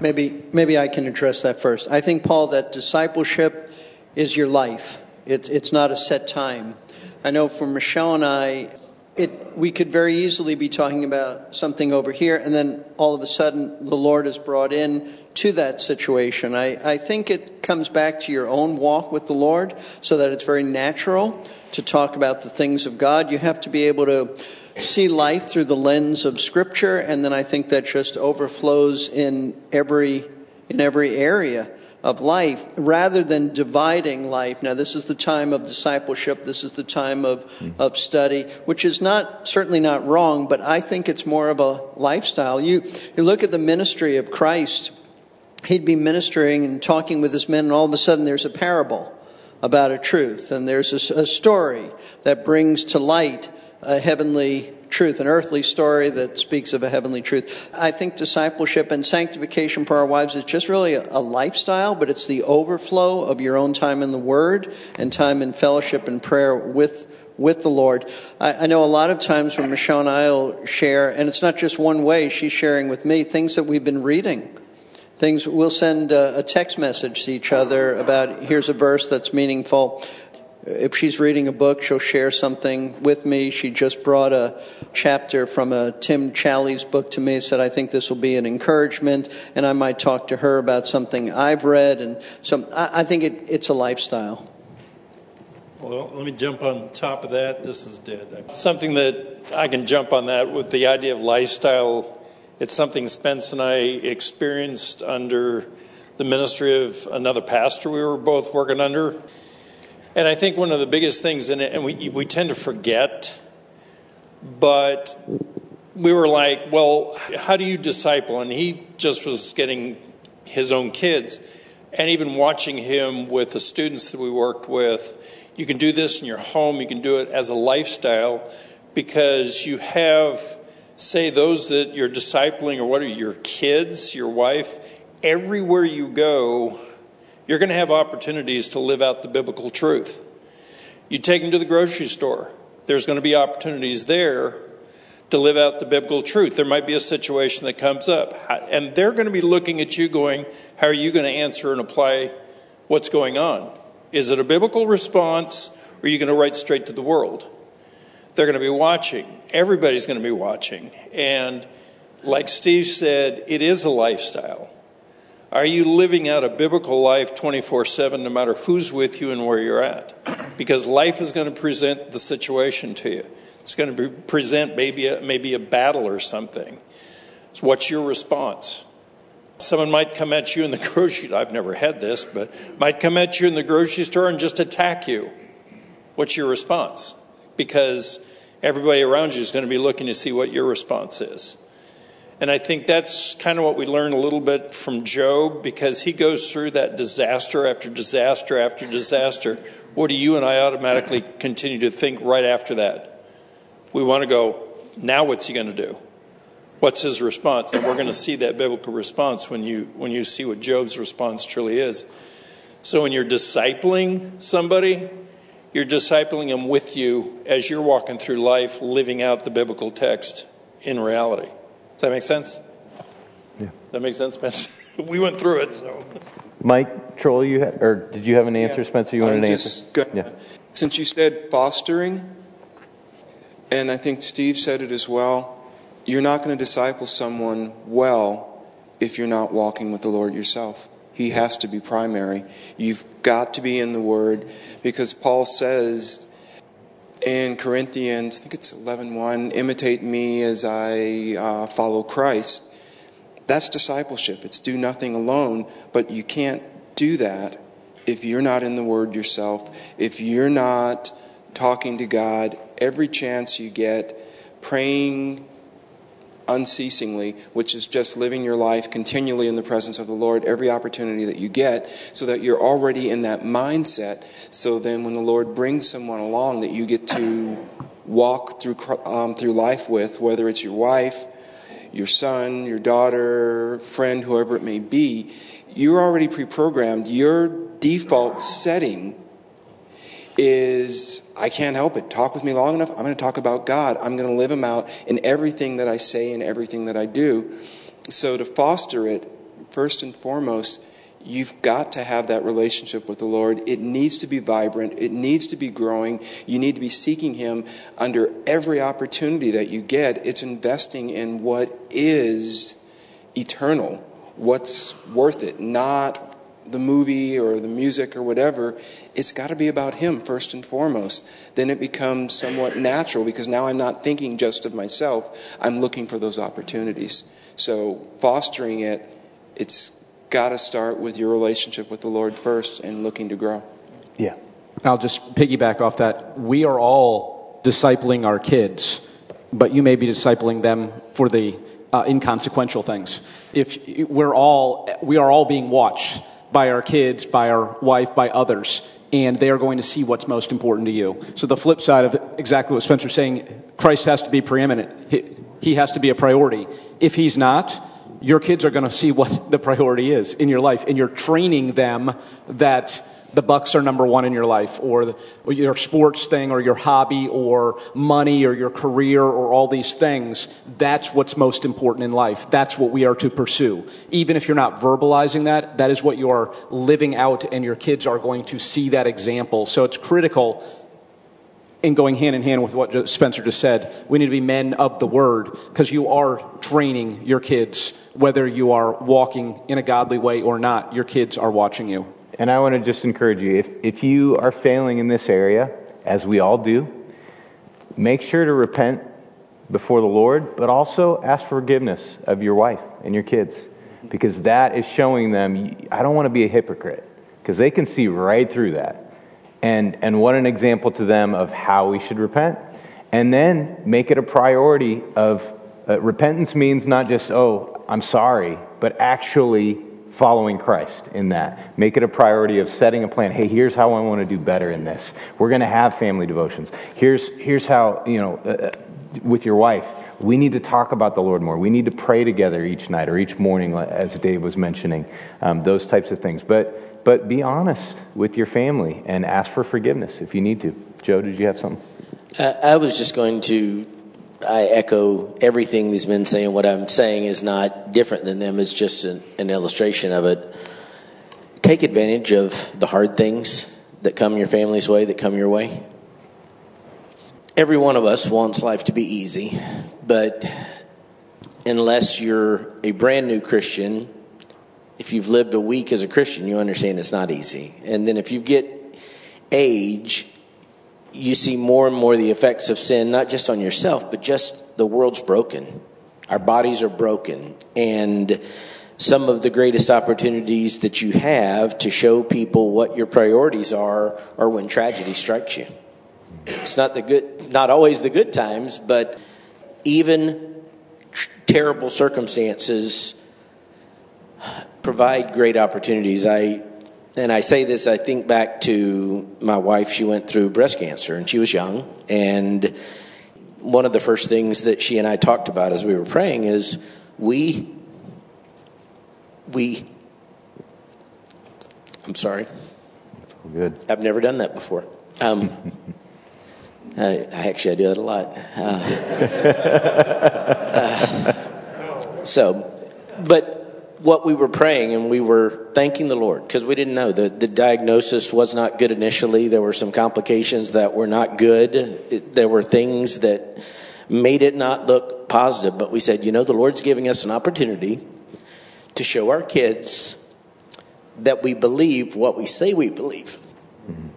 Maybe, maybe I can address that first. I think, Paul, that discipleship is your life. It's, it's not a set time. I know for Michelle and I, it, we could very easily be talking about something over here, and then all of a sudden the Lord is brought in to that situation. I, I think it comes back to your own walk with the Lord so that it's very natural to talk about the things of God. You have to be able to see life through the lens of Scripture, and then I think that just overflows in every in every area of life rather than dividing life. Now, this is the time of discipleship. This is the time of, of study, which is not, certainly not wrong, but I think it's more of a lifestyle. You, you look at the ministry of Christ, he'd be ministering and talking with his men, and all of a sudden there's a parable about a truth, and there's a, a story that brings to light a heavenly truth, an earthly story that speaks of a heavenly truth. I think discipleship and sanctification for our wives is just really a, a, lifestyle, but it's the overflow of your own time in the Word and time in fellowship and prayer with with the Lord. I, I know a lot of times when Michelle and I will share, and it's not just one way, she's sharing with me things that we've been reading. Things we'll send a, a text message to each other about here's a verse that's meaningful if she's reading a book, she'll share something with me. She just brought a chapter from a Tim Challies book to me, said, I think this will be an encouragement, and I might talk to her about something I've read. And so I, I think it, it's a lifestyle. Well, let me jump on top of that. This is dead. Something that I can jump on that with the idea of lifestyle. It's something Spence and I experienced under the ministry of another pastor we were both working under. And I think one of the biggest things in it, and we, we tend to forget, but we were like, well, how do you disciple? And he just was getting his own kids. And even watching him with the students that we worked with, you can do this in your home, you can do it as a lifestyle because you have, say, those that you're discipling or what are your kids, your wife, everywhere you go, you're going to have opportunities to live out the biblical truth. You take them to the grocery store, there's going to be opportunities there to live out the biblical truth. There might be a situation that comes up, and they're going to be looking at you going, How are you going to answer and apply what's going on? Is it a biblical response, or are you going to write straight to the world? They're going to be watching. Everybody's going to be watching. And like Steve said, it is a lifestyle. Are you living out a biblical life 24 7 no matter who's with you and where you're at? Because life is going to present the situation to you. It's going to be, present maybe a, maybe a battle or something. So what's your response? Someone might come at you in the *laughs* grocery I've never had this, but might come at you in the grocery store and just attack you. What's your response? Because everybody around you is going to be looking to see what your response is. And I think that's kind of what we learn a little bit from Job because he goes through that disaster after disaster after disaster. What do you and I automatically continue to think right after that? We want to go, now what's he going to do? What's his response? And we're going to see that biblical response when you, when you see what Job's response truly is. So when you're discipling somebody, you're discipling them with you as you're walking through life, living out the biblical text in reality. Does that make sense? Yeah. That makes sense, Spencer? *laughs* we went through it, so. Mike Troll, you ha- or did you have an answer, Yeah. Spencer? You wanted I'm an just answer? gonna- Since you said fostering, and I think Steve said it as well, you're not going to disciple someone well if you're not walking with the Lord yourself. He has to be primary. You've got to be in the Word because Paul says in Corinthians, I think it's 11.1, imitate me as I uh, follow Christ. That's discipleship. It's do nothing alone, but you can't do that if you're not in the Word yourself, if you're not talking to God every chance you get, praying unceasingly, which is just living your life continually in the presence of the Lord every opportunity that you get, so that you're already in that mindset. So then, when the Lord brings someone along that you get to walk through um, through life with, whether it's your wife, your son, your daughter, friend, whoever it may be, you're already pre-programmed. Your default setting is I can't help it. Talk with me long enough, I'm going to talk about God. I'm going to live Him out in everything that I say and everything that I do. So, to foster it, first and foremost, You've got to have that relationship with the Lord. It needs to be vibrant. It needs to be growing. You need to be seeking Him under every opportunity that you get. It's investing in what is eternal, what's worth it, not the movie or the music or whatever. It's got to be about Him first and foremost. Then it becomes somewhat natural because now I'm not thinking just of myself, I'm looking for those opportunities. So, fostering it, it's got to start with your relationship with the Lord first and looking to grow. Yeah. I'll just piggyback off that. We are all discipling our kids, but you may be discipling them for the uh, inconsequential things. If we're all, we are all being watched by our kids, by our wife, by others, and they are going to see what's most important to you. So the flip side of exactly what Spencer's saying, Christ has to be preeminent. He, he has to be a priority. If he's not, your kids are going to see what *laughs* the priority is in your life, and you're training them that the Bucs are number one in your life, or, the, or, your sports thing, or your hobby, or money, or your career, or all these things. That's what's most important in life. That's what we are to pursue. Even if you're not verbalizing that, that is what you are living out, and your kids are going to see that example. So it's critical in going hand in hand with what Spencer just said. We need to be men of the word because you are training your kids whether you are walking in a godly way or not, your kids are watching you. And I want to just encourage you if, if you are failing in this area, as we all do, make sure to repent before the Lord, but also ask forgiveness of your wife and your kids because that is showing them, I don't want to be a hypocrite because they can see right through that. And, and what an example to them of how we should repent. And then make it a priority of uh, repentance means not just, oh, I'm sorry, but actually following Christ in that. Make it a priority of setting a plan. Hey, here's how I want to do better in this. We're going to have family devotions. Here's, here's how, you know, uh, uh, with your wife, we need to talk about the Lord more. We need to pray together each night or each morning, as Dave was mentioning, um, those types of things. But, but be honest with your family and ask for forgiveness if you need to. Joe, did you have something? I was just going to I echo everything these men saying. What I'm saying is not different than them. It's just an, an illustration of it. Take advantage of the hard things that come your family's way, that come your way. Every one of us wants life to be easy, but unless you're a brand new Christian, if you've lived a week as a Christian, you understand it's not easy. And then if you get age you see more and more the effects of sin, not just on yourself, but just the world's broken. Our bodies are broken. And some of the greatest opportunities that you have to show people what your priorities are are when tragedy strikes you. It's not the good, not always the good times, but even tr- terrible circumstances provide great opportunities. I and I say this, I think back to my wife. She went through breast cancer and she was young. And one of the first things that she and I talked about as we were praying is we, we, I'm sorry. Good. I've never done that before. Um, *laughs* I, I, actually I do that a lot. Uh, *laughs* uh, so, but what we were praying and we were thanking the Lord because we didn't know. The, the diagnosis was not good initially. There were some complications that were not good. It, there were things that made it not look positive. But we said, you know, the Lord's giving us an opportunity to show our kids that we believe what we say we believe. Mm-hmm.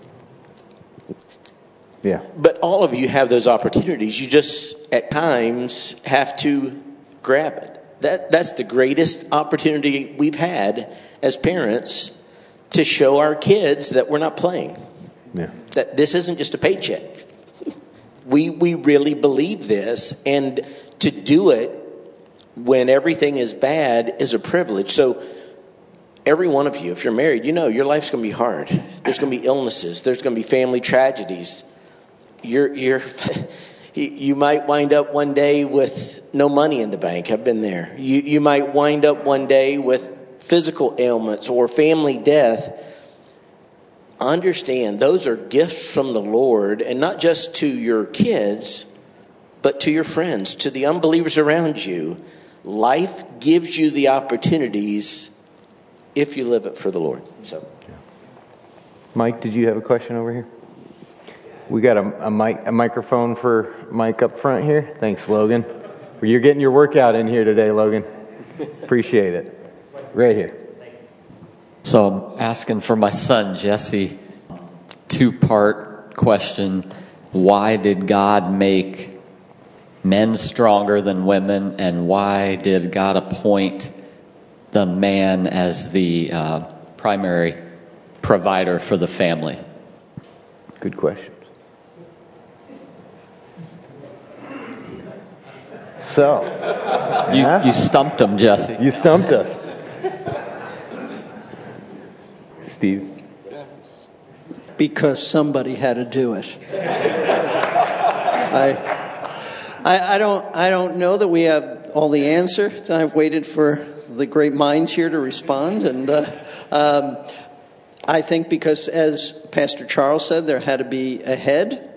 Yeah. But all of you have those opportunities. You just, at times, have to grab it that, that's the greatest opportunity we've had as parents to show our kids that we're not playing. Yeah. That this isn't just a paycheck. We, we really believe this, and to do it when everything is bad is a privilege. So, every one of you, if you're married, you know your life's going to be hard. There's going to be illnesses, there's going to be family tragedies. You're, you're *laughs* you might wind up one day with no money in the bank. I've been there. You, you might wind up one day with physical ailments or family death. Understand those are gifts from the Lord, and not just to your kids, but to your friends, to the unbelievers around you. Life gives you the opportunities if you live it for the Lord. So, Mike, did you have a question over here? We got a, a mic, a microphone for Mike up front here. Thanks, Logan. You're getting your workout in here today, Logan. Appreciate it. Right here. So I'm asking for my son, Jesse. Two part question. Why did God make men stronger than women, and why did God appoint the man as the uh, primary provider for the family? Good questions. So, you, you stumped him, Jesse. You stumped us. Steve? Because somebody had to do it. I, I, I, don't, I don't know that we have all the answers. I've waited for the great minds here to respond. And uh, um, I think because, as Pastor Charles said, there had to be a head,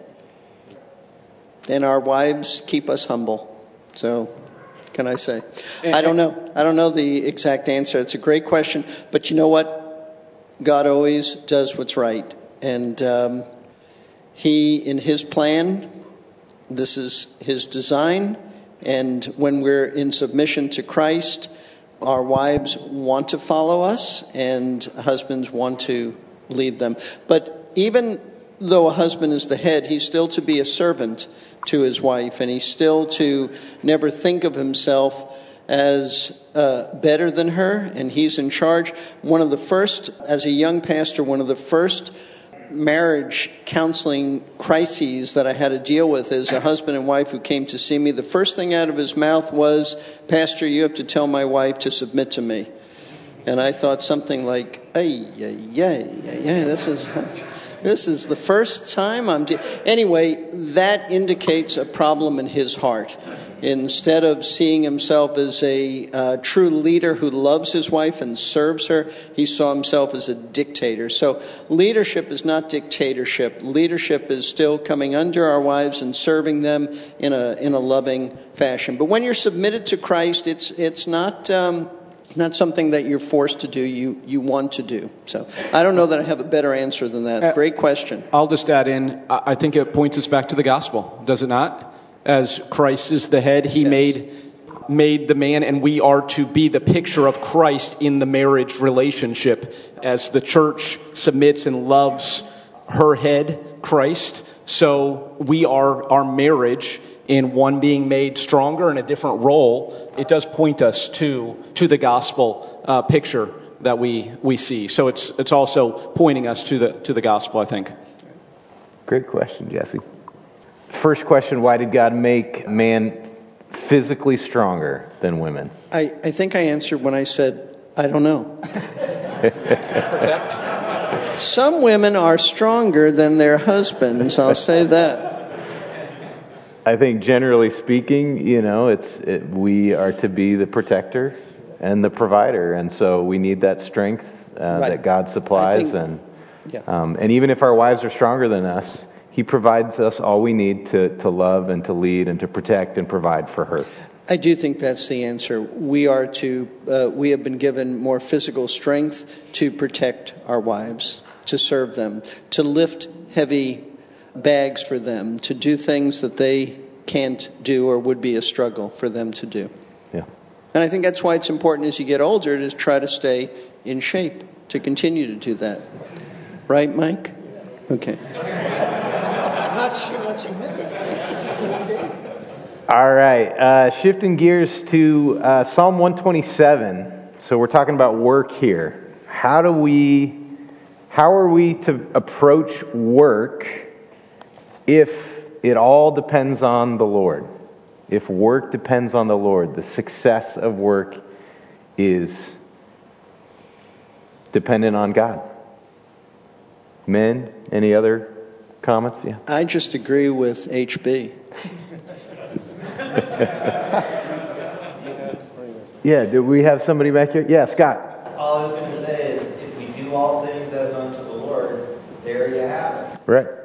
and our wives keep us humble. So, can I say? I don't know. I don't know the exact answer. It's a great question. But you know what? God always does what's right. And um, He, in His plan, this is His design. And when we're in submission to Christ, our wives want to follow us, and husbands want to lead them. But even though a husband is the head, he's still to be a servant to his wife, and he's still to never think of himself as uh, better than her, and he's in charge. One of the first, as a young pastor, one of the first marriage counseling crises that I had to deal with is a husband and wife who came to see me. The first thing out of his mouth was, Pastor, you have to tell my wife to submit to me. And I thought something like, ay, yeah, yeah, yeah, this is. This is the first time I'm. De-. Anyway, that indicates a problem in his heart. Instead of seeing himself as a uh, true leader who loves his wife and serves her, he saw himself as a dictator. So, leadership is not dictatorship. Leadership is still coming under our wives and serving them in a, in a loving fashion. But when you're submitted to Christ, it's, it's not. Um, not something that you're forced to do, you, you want to do. So I don't know that I have a better answer than that. Uh, Great question. I'll just add in I think it points us back to the gospel, does it not? As Christ is the head, he yes. made made the man and we are to be the picture of Christ in the marriage relationship as the church submits and loves her head, Christ. So we are our marriage in one being made stronger in a different role, it does point us to, to the gospel uh, picture that we, we see. So it's, it's also pointing us to the, to the gospel, I think. Great question, Jesse. First question Why did God make man physically stronger than women? I, I think I answered when I said, I don't know. *laughs* Protect. Some women are stronger than their husbands, I'll say that. I think generally speaking, you know, it's it, we are to be the protector and the provider, and so we need that strength uh, right. that God supplies, think, and yeah. um, and even if our wives are stronger than us, He provides us all we need to to love and to lead and to protect and provide for her. I do think that's the answer. We are to uh, we have been given more physical strength to protect our wives, to serve them, to lift heavy bags for them to do things that they can't do or would be a struggle for them to do. Yeah. And I think that's why it's important as you get older to try to stay in shape, to continue to do that. Right, Mike? Okay. I'm not sure what you meant. All right, uh, shifting gears to uh, Psalm 127. So we're talking about work here. How do we, how are we to approach work if it all depends on the Lord, if work depends on the Lord, the success of work is dependent on God. Men, any other comments? Yeah. I just agree with HB. yeah, do we have somebody back here? Yeah, Scott. All I was going to say is if we do all things as unto the Lord, there you have it. Right.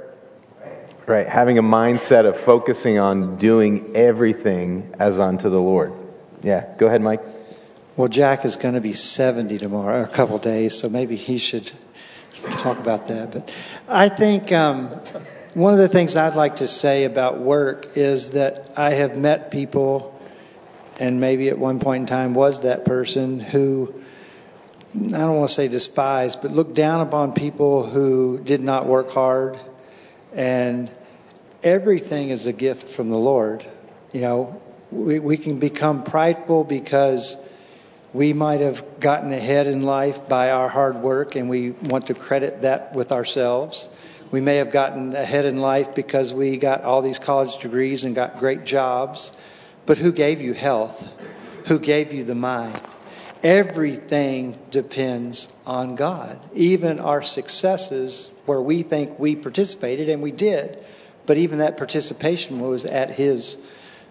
Right, having a mindset of focusing on doing everything as unto the Lord. Yeah, go ahead, Mike. Well, Jack is going to be 70 tomorrow, a couple days, so maybe he should talk about that. But I think um, one of the things I'd like to say about work is that I have met people, and maybe at one point in time was that person who I don't want to say despised, but looked down upon people who did not work hard. And everything is a gift from the Lord. You know, we, we can become prideful because we might have gotten ahead in life by our hard work and we want to credit that with ourselves. We may have gotten ahead in life because we got all these college degrees and got great jobs. But who gave you health? Who gave you the mind? Everything depends on God. Even our successes, where we think we participated, and we did, but even that participation was at His,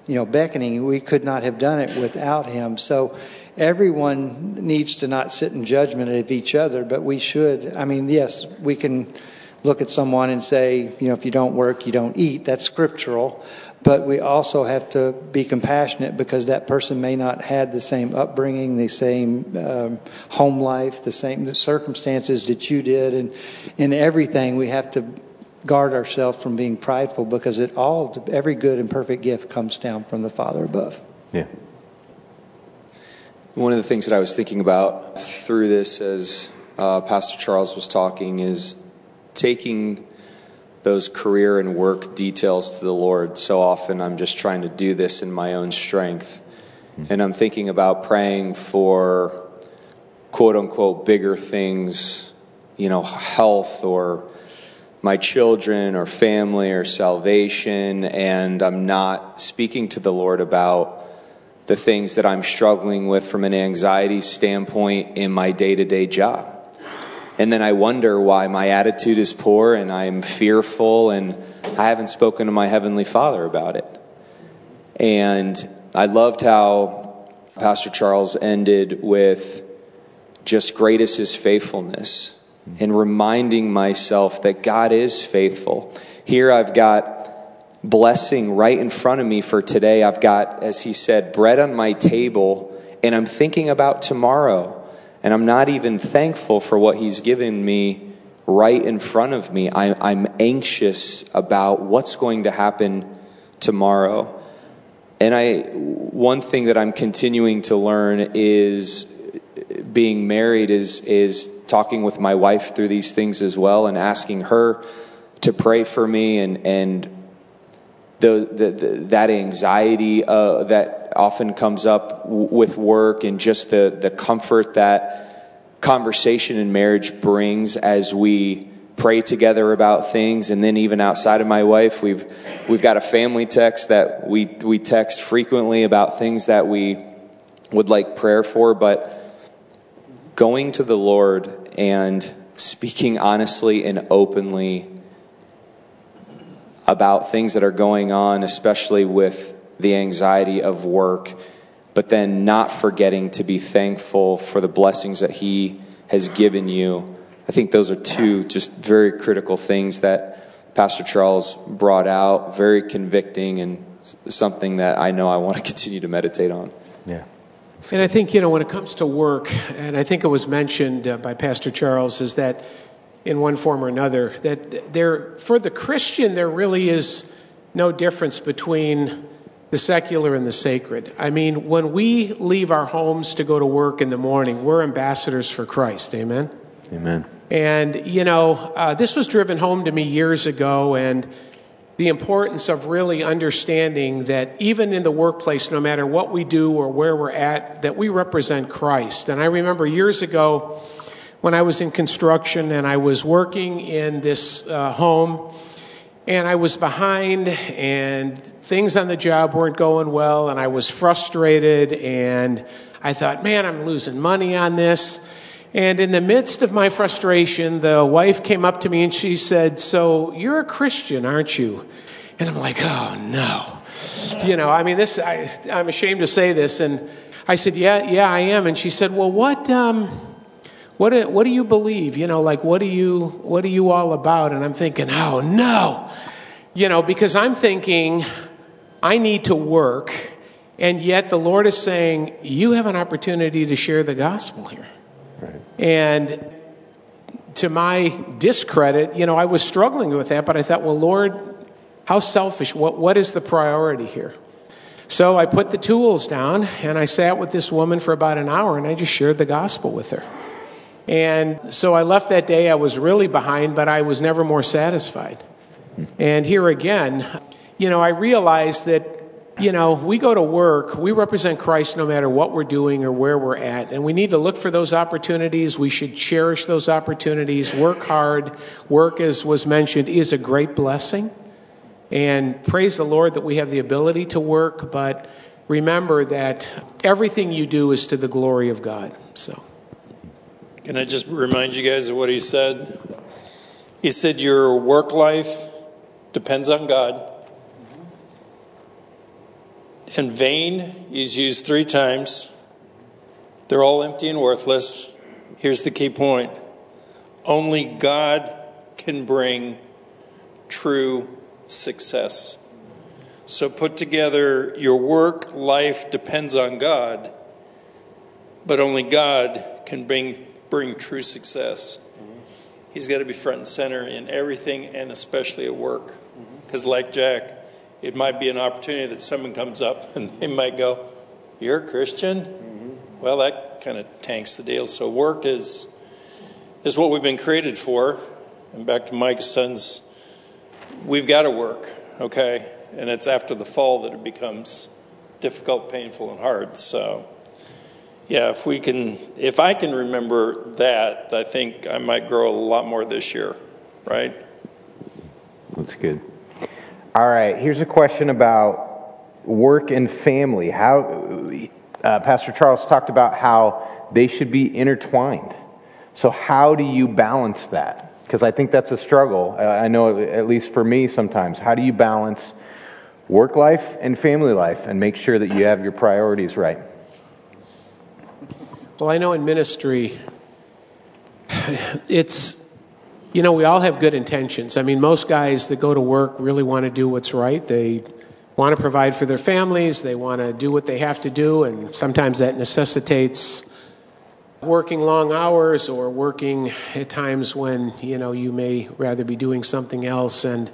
you know, beckoning. We could not have done it without Him. So everyone needs to not sit in judgment of each other, but we should. I mean, yes, we can look at someone and say, you know, if you don't work, you don't eat. That's scriptural. But we also have to be compassionate because that person may not had the same upbringing, the same um, home life, the same the circumstances that you did, and in everything we have to guard ourselves from being prideful because it all every good and perfect gift comes down from the Father above. Yeah. One of the things that I was thinking about through this as uh, Pastor Charles was talking is taking those career and work details to the Lord. So often I'm just trying to do this in my own strength. And I'm thinking about praying for quote unquote bigger things, you know, health or my children or family or salvation. And I'm not speaking to the Lord about the things that I'm struggling with from an anxiety standpoint in my day to day job. And then I wonder why my attitude is poor and I'm fearful and I haven't spoken to my Heavenly Father about it. And I loved how Pastor Charles ended with just great is his faithfulness and reminding myself that God is faithful. Here I've got blessing right in front of me for today. I've got, as he said, bread on my table, and I'm thinking about tomorrow. And I'm not even thankful for what he's given me right in front of me. I, am anxious about what's going to happen tomorrow. And I, one thing that I'm continuing to learn is being married is, is talking with my wife through these things as well and asking her to pray for me and, and the, the, the, that anxiety uh, that often comes up w- with work and just the, the comfort that conversation in marriage brings as we pray together about things. And then even outside of my wife we've we've got a family text that we we text frequently about things that we would like prayer for. But going to the Lord and speaking honestly and openly about things that are going on, especially with the anxiety of work, but then not forgetting to be thankful for the blessings that He has given you. I think those are two just very critical things that Pastor Charles brought out, very convicting and something that I know I want to continue to meditate on. And I think, you know, when it comes to work, and I think it was mentioned uh, by Pastor Charles, is that in one form or another. That there, for the Christian, there really is no difference between the secular and the sacred. I mean, when we leave our homes to go to work in the morning, we're ambassadors for Christ. Amen? Amen. And, you know, uh, this was driven home to me years ago, and the importance of really understanding that even in the workplace, no matter what we do or where we're at, that we represent Christ. And I remember years ago, when I was in construction and I was working in this uh, home and I was behind and things on the job weren't going well and I was frustrated and I thought, man, I'm losing money on this. And in the midst of my frustration, the wife came up to me and she said, So you're a Christian, aren't you? And I'm like, Oh, no. You know, I mean, this, I, am ashamed to say this. And I said, Yeah, yeah, I am. And she said, Well, what, um, what what do you believe? You know, like, what are you, what are you all about? And I'm thinking, oh, no. You know, because I'm thinking, I need to work And yet the Lord is saying, You have an opportunity to share the gospel here. And to my discredit, you know, I was struggling with that, but I thought, well, Lord, how selfish. What, what is the priority here? So I put the tools down and I sat with this woman for about an hour and I just shared the gospel with her. And so I left that day. I was really behind, but I was never more satisfied. And here again, you know, I realized that, you know, we go to work, we represent Christ no matter what we're doing or where we're at. And we need to look for those opportunities. We should cherish those opportunities, work hard. Work, as was mentioned, is a great blessing. And praise the Lord that we have the ability to work, but remember that everything you do is to the glory of God. So. Can I just remind you guys of what he said? He said, Your work life depends on God. And vain is used three times. They're all empty and worthless. Here's the key point only God can bring true success. So put together your work life depends on God, but only God can bring, bring true success. He's got to be front and center in everything and especially at work. Mm-hmm. Because, like Jack, it might be an opportunity that someone comes up *laughs* and they might go, You're a Christian? Mm-hmm. Well, that kind of tanks the deal. So, work is, is what we've been created for. And back to Mike's son's we've got to work, okay? And it's after the fall that it becomes difficult, painful, and hard. So, yeah, if we can, if I can remember that, I think I might grow a lot more this year, right? That's good. All right, here's a question about work and family. How uh, Pastor Charles talked about how they should be intertwined. So, how do you balance that? Because I think that's a struggle. I know, at least for me, sometimes. How do you balance work life and family life and make sure that you have your priorities right? Well, I know in ministry, *sighs* it's, you know, we all have good intentions. I mean, most guys that go to work really want to do what's right. They want to provide for their families, they want to do what they have to do, and sometimes that necessitates working long hours or working at times when, you know, you may rather be doing something else. And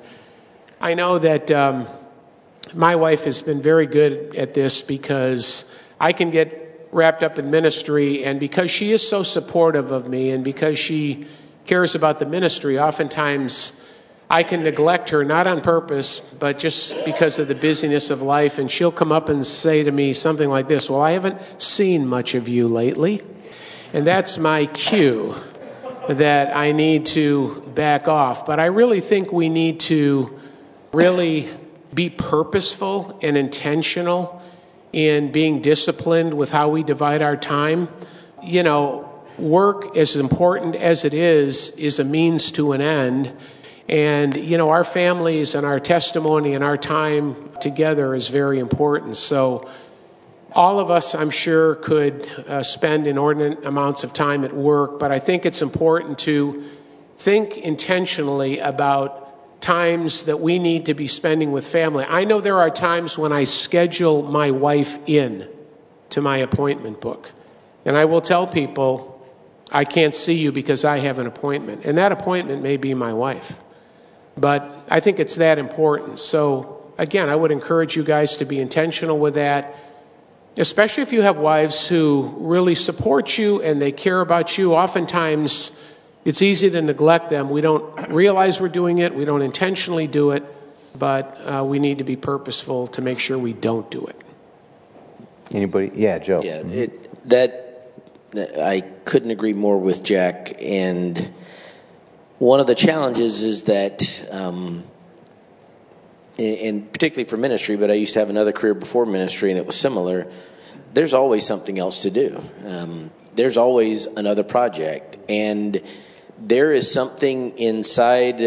I know that um, my wife has been very good at this because I can get wrapped up in ministry, and because she is so supportive of me and because she cares about the ministry, oftentimes I can neglect her, not on purpose, but just because of the busyness of life. And she'll come up and say to me something like this Well, I haven't seen much of you lately. And that's my cue that I need to back off. But I really think we need to really be purposeful and intentional in being disciplined with how we divide our time. You know, work, as important as it is, is a means to an end. And, you know, our families and our testimony and our time together is very important. So, all of us, I'm sure, could uh, spend inordinate amounts of time at work, but I think it's important to think intentionally about times that we need to be spending with family. I know there are times when I schedule my wife in to my appointment book. And I will tell people, I can't see you because I have an appointment. And that appointment may be my wife. But I think it's that important. So, again, I would encourage you guys to be intentional with that, especially if you have wives who really support you and they care about you. Oftentimes, it's easy to neglect them. We don't realize we're doing it, we don't intentionally do it, but uh, we need to be purposeful to make sure we don't do it. Anybody? Yeah, Joe. Yeah, it, that I couldn't agree more with Jack. And one of the challenges is that, um, and particularly for ministry, but I used to have another career before ministry, and it was similar. There's always something else to do. Um, there's always another project, and there is something inside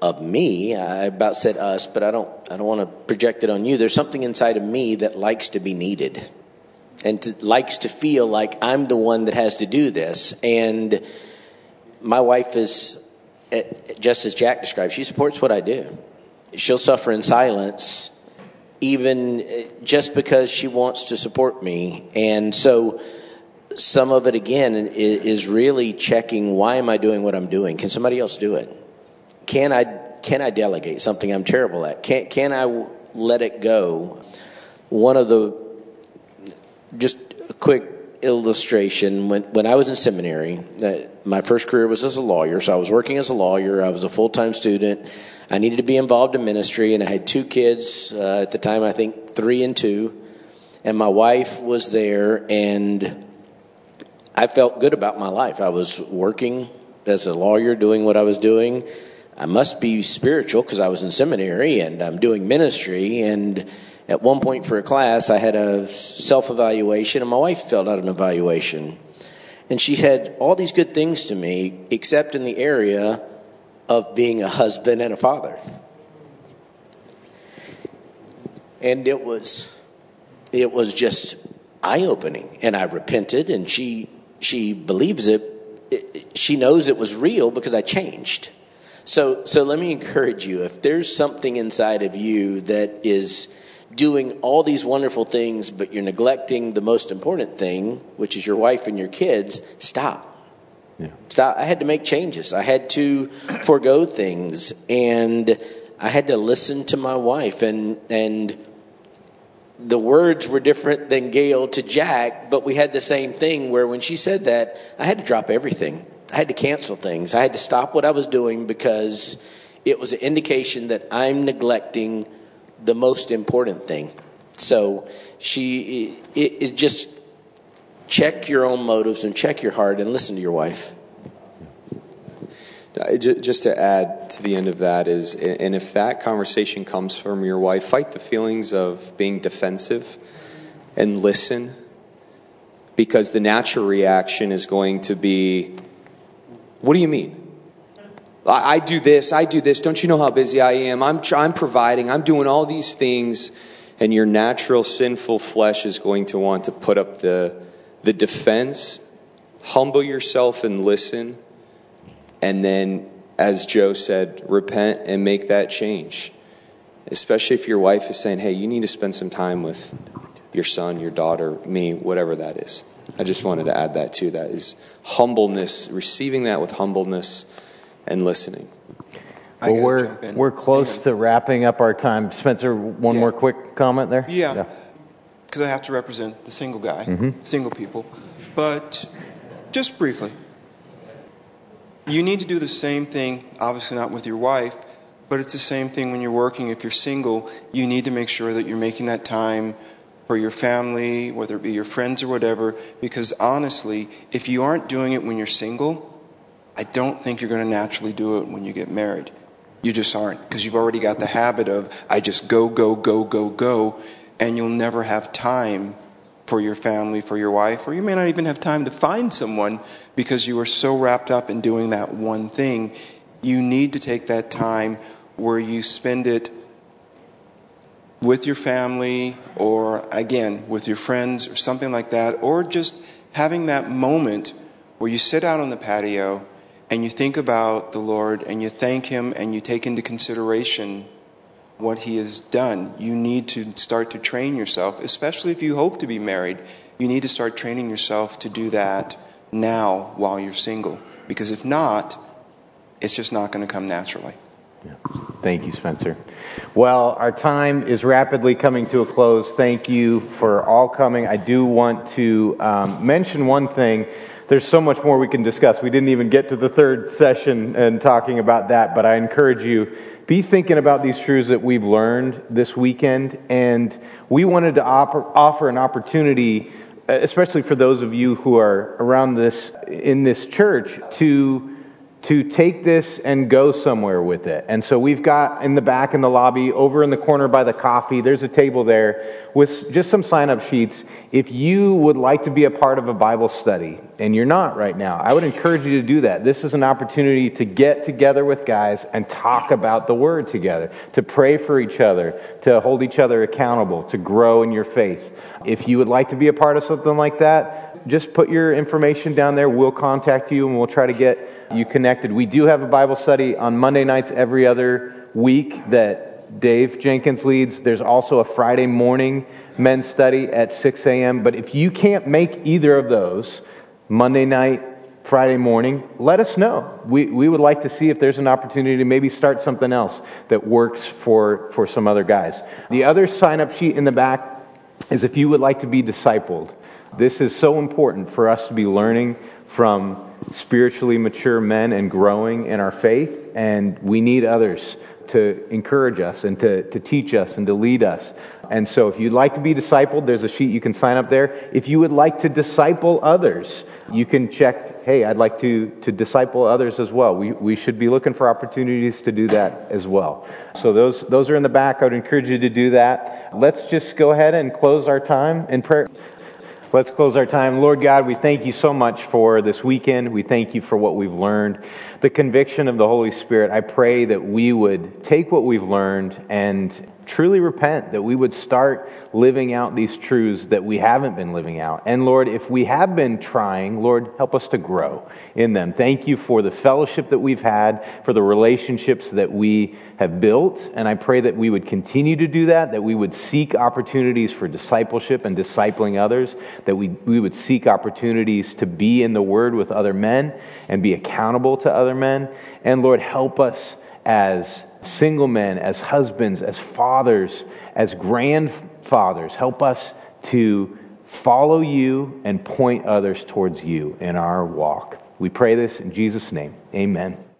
of me. I about said us, but I don't. I don't want to project it on you. There's something inside of me that likes to be needed, and to, likes to feel like I'm the one that has to do this. And my wife is, just as Jack described, she supports what I do. She'll suffer in silence even uh, just because she wants to support me. And so some of it again is really checking why am I doing what I'm doing? Can somebody else do it? Can I can I delegate something I'm terrible at? Can can I let it go? One of the just a quick illustration when when I was in seminary, uh, my first career was as a lawyer. So I was working as a lawyer. I was a full time student. I needed to be involved in ministry, and I had two kids uh, at the time. I think three and two, and my wife was there, and I felt good about my life. I was working as a lawyer, doing what I was doing. I must be spiritual because I was in seminary and I'm doing ministry. And at one point for a class, I had a self evaluation, and my wife filled out an evaluation. And she said all these good things to me, except in the area of being a husband and a father. And it was, it was just eye opening. And I repented, and she, she believes it. it. She knows it was real because I changed. So, so let me encourage you if there's something inside of you that is doing all these wonderful things, but you're neglecting the most important thing, which is your wife and your kids, stop. Stop. I had to make changes. I had to forego things, and I had to listen to my wife. And and the words were different than Gail to Jack, but we had the same thing. Where when she said that, I had to drop everything. I had to cancel things. I had to stop what I was doing because it was an indication that I'm neglecting the most important thing. So she, it, it just check your own motives and check your heart and listen to your wife. Just to add to the end of that is, and if that conversation comes from your wife, fight the feelings of being defensive and listen, because the natural reaction is going to be, "What do you mean? I, I do this, I do this. Don't you know how busy I am? I'm tr- I'm providing, I'm doing all these things," and your natural sinful flesh is going to want to put up the the defense. Humble yourself and listen. And then, as Joe said, repent and make that change. Especially if your wife is saying, hey, you need to spend some time with your son, your daughter, me, whatever that is. I just wanted to add that too. That is humbleness, receiving that with humbleness and listening. Well, we're, we're close to wrapping up our time. Spencer, one more quick comment there? Yeah, because I have to represent the single guy, Mhm. single people. But just briefly, you need to do the same thing, obviously not with your wife, but it's the same thing when you're working. If you're single, you need to make sure that you're making that time for your family, whether it be your friends or whatever, because honestly, if you aren't doing it when you're single, I don't think you're going to naturally do it when you get married. You just aren't, because you've already got the habit of, I just go, go, go, go, go, and you'll never have time for your family, for your wife, or you may not even have time to find someone because you are so wrapped up in doing that one thing. You need to take that time where you spend it with your family or again with your friends or something like that or just having that moment where you sit out on the patio and you think about the Lord and you thank him and you take into consideration what he has done. You need to start to train yourself, especially if you hope to be married. You need to start training yourself to do that now while you're single because if not, it's just not going to come naturally. Yeah. Thank you, Spencer. Well, our time is rapidly coming to a close. Thank you for all coming. I do want to um, mention one thing. There's so much more we can discuss. We didn't even get to the third session and talking about that, but I encourage you be thinking about these truths that we've learned this weekend. And we wanted to op- offer an opportunity, especially for those of you who are around this in this church, to to take this and go somewhere with it. And so we've got in the back in the lobby, over in the corner by the coffee, there's a table there with just some sign up sheets. If you would like to be a part of a Bible study, and you're not right now, I would encourage you to do that. This is an opportunity to get together with guys and talk about the Word together, to pray for each other, to hold each other accountable, to grow in your faith. If you would like to be a part of something like that, just put your information down there. We'll contact you and we'll try to get you connected. We do have a Bible study on Monday nights every other week that Dave Jenkins leads. There's also a Friday morning men's study at 6 a.m. But if you can't make either of those, Monday night, Friday morning, let us know. We, we would like to see if there's an opportunity to maybe start something else that works for, for some other guys. The other sign up sheet in the back is if you would like to be discipled. This is so important for us to be learning from spiritually mature men and growing in our faith, and we need others to encourage us and to, to teach us and to lead us. And so, if you'd like to be discipled, there's a sheet you can sign up there. If you would like to disciple others, you can check, hey, I'd like to, to disciple others as well. We, we should be looking for opportunities to do that as well. So, those, those are in the back. I would encourage you to do that. Let's just go ahead and close our time in prayer. Let's close our time. Lord God, we thank you so much for this weekend. We thank you for what we've learned. The conviction of the Holy Spirit, I pray that we would take what we've learned and truly repent, that we would start living out these truths that we haven't been living out. And Lord, if we have been trying, Lord, help us to grow in them. Thank you for the fellowship that we've had, for the relationships that we have built. And I pray that we would continue to do that, that we would seek opportunities for discipleship and discipling others, that we, we would seek opportunities to be in the Word with other men and be accountable to other men. And Lord, help us as single men, as husbands, as fathers, as grandfathers. Help us to follow you and point others towards you in our walk. We pray this in Jesus' name. Amen.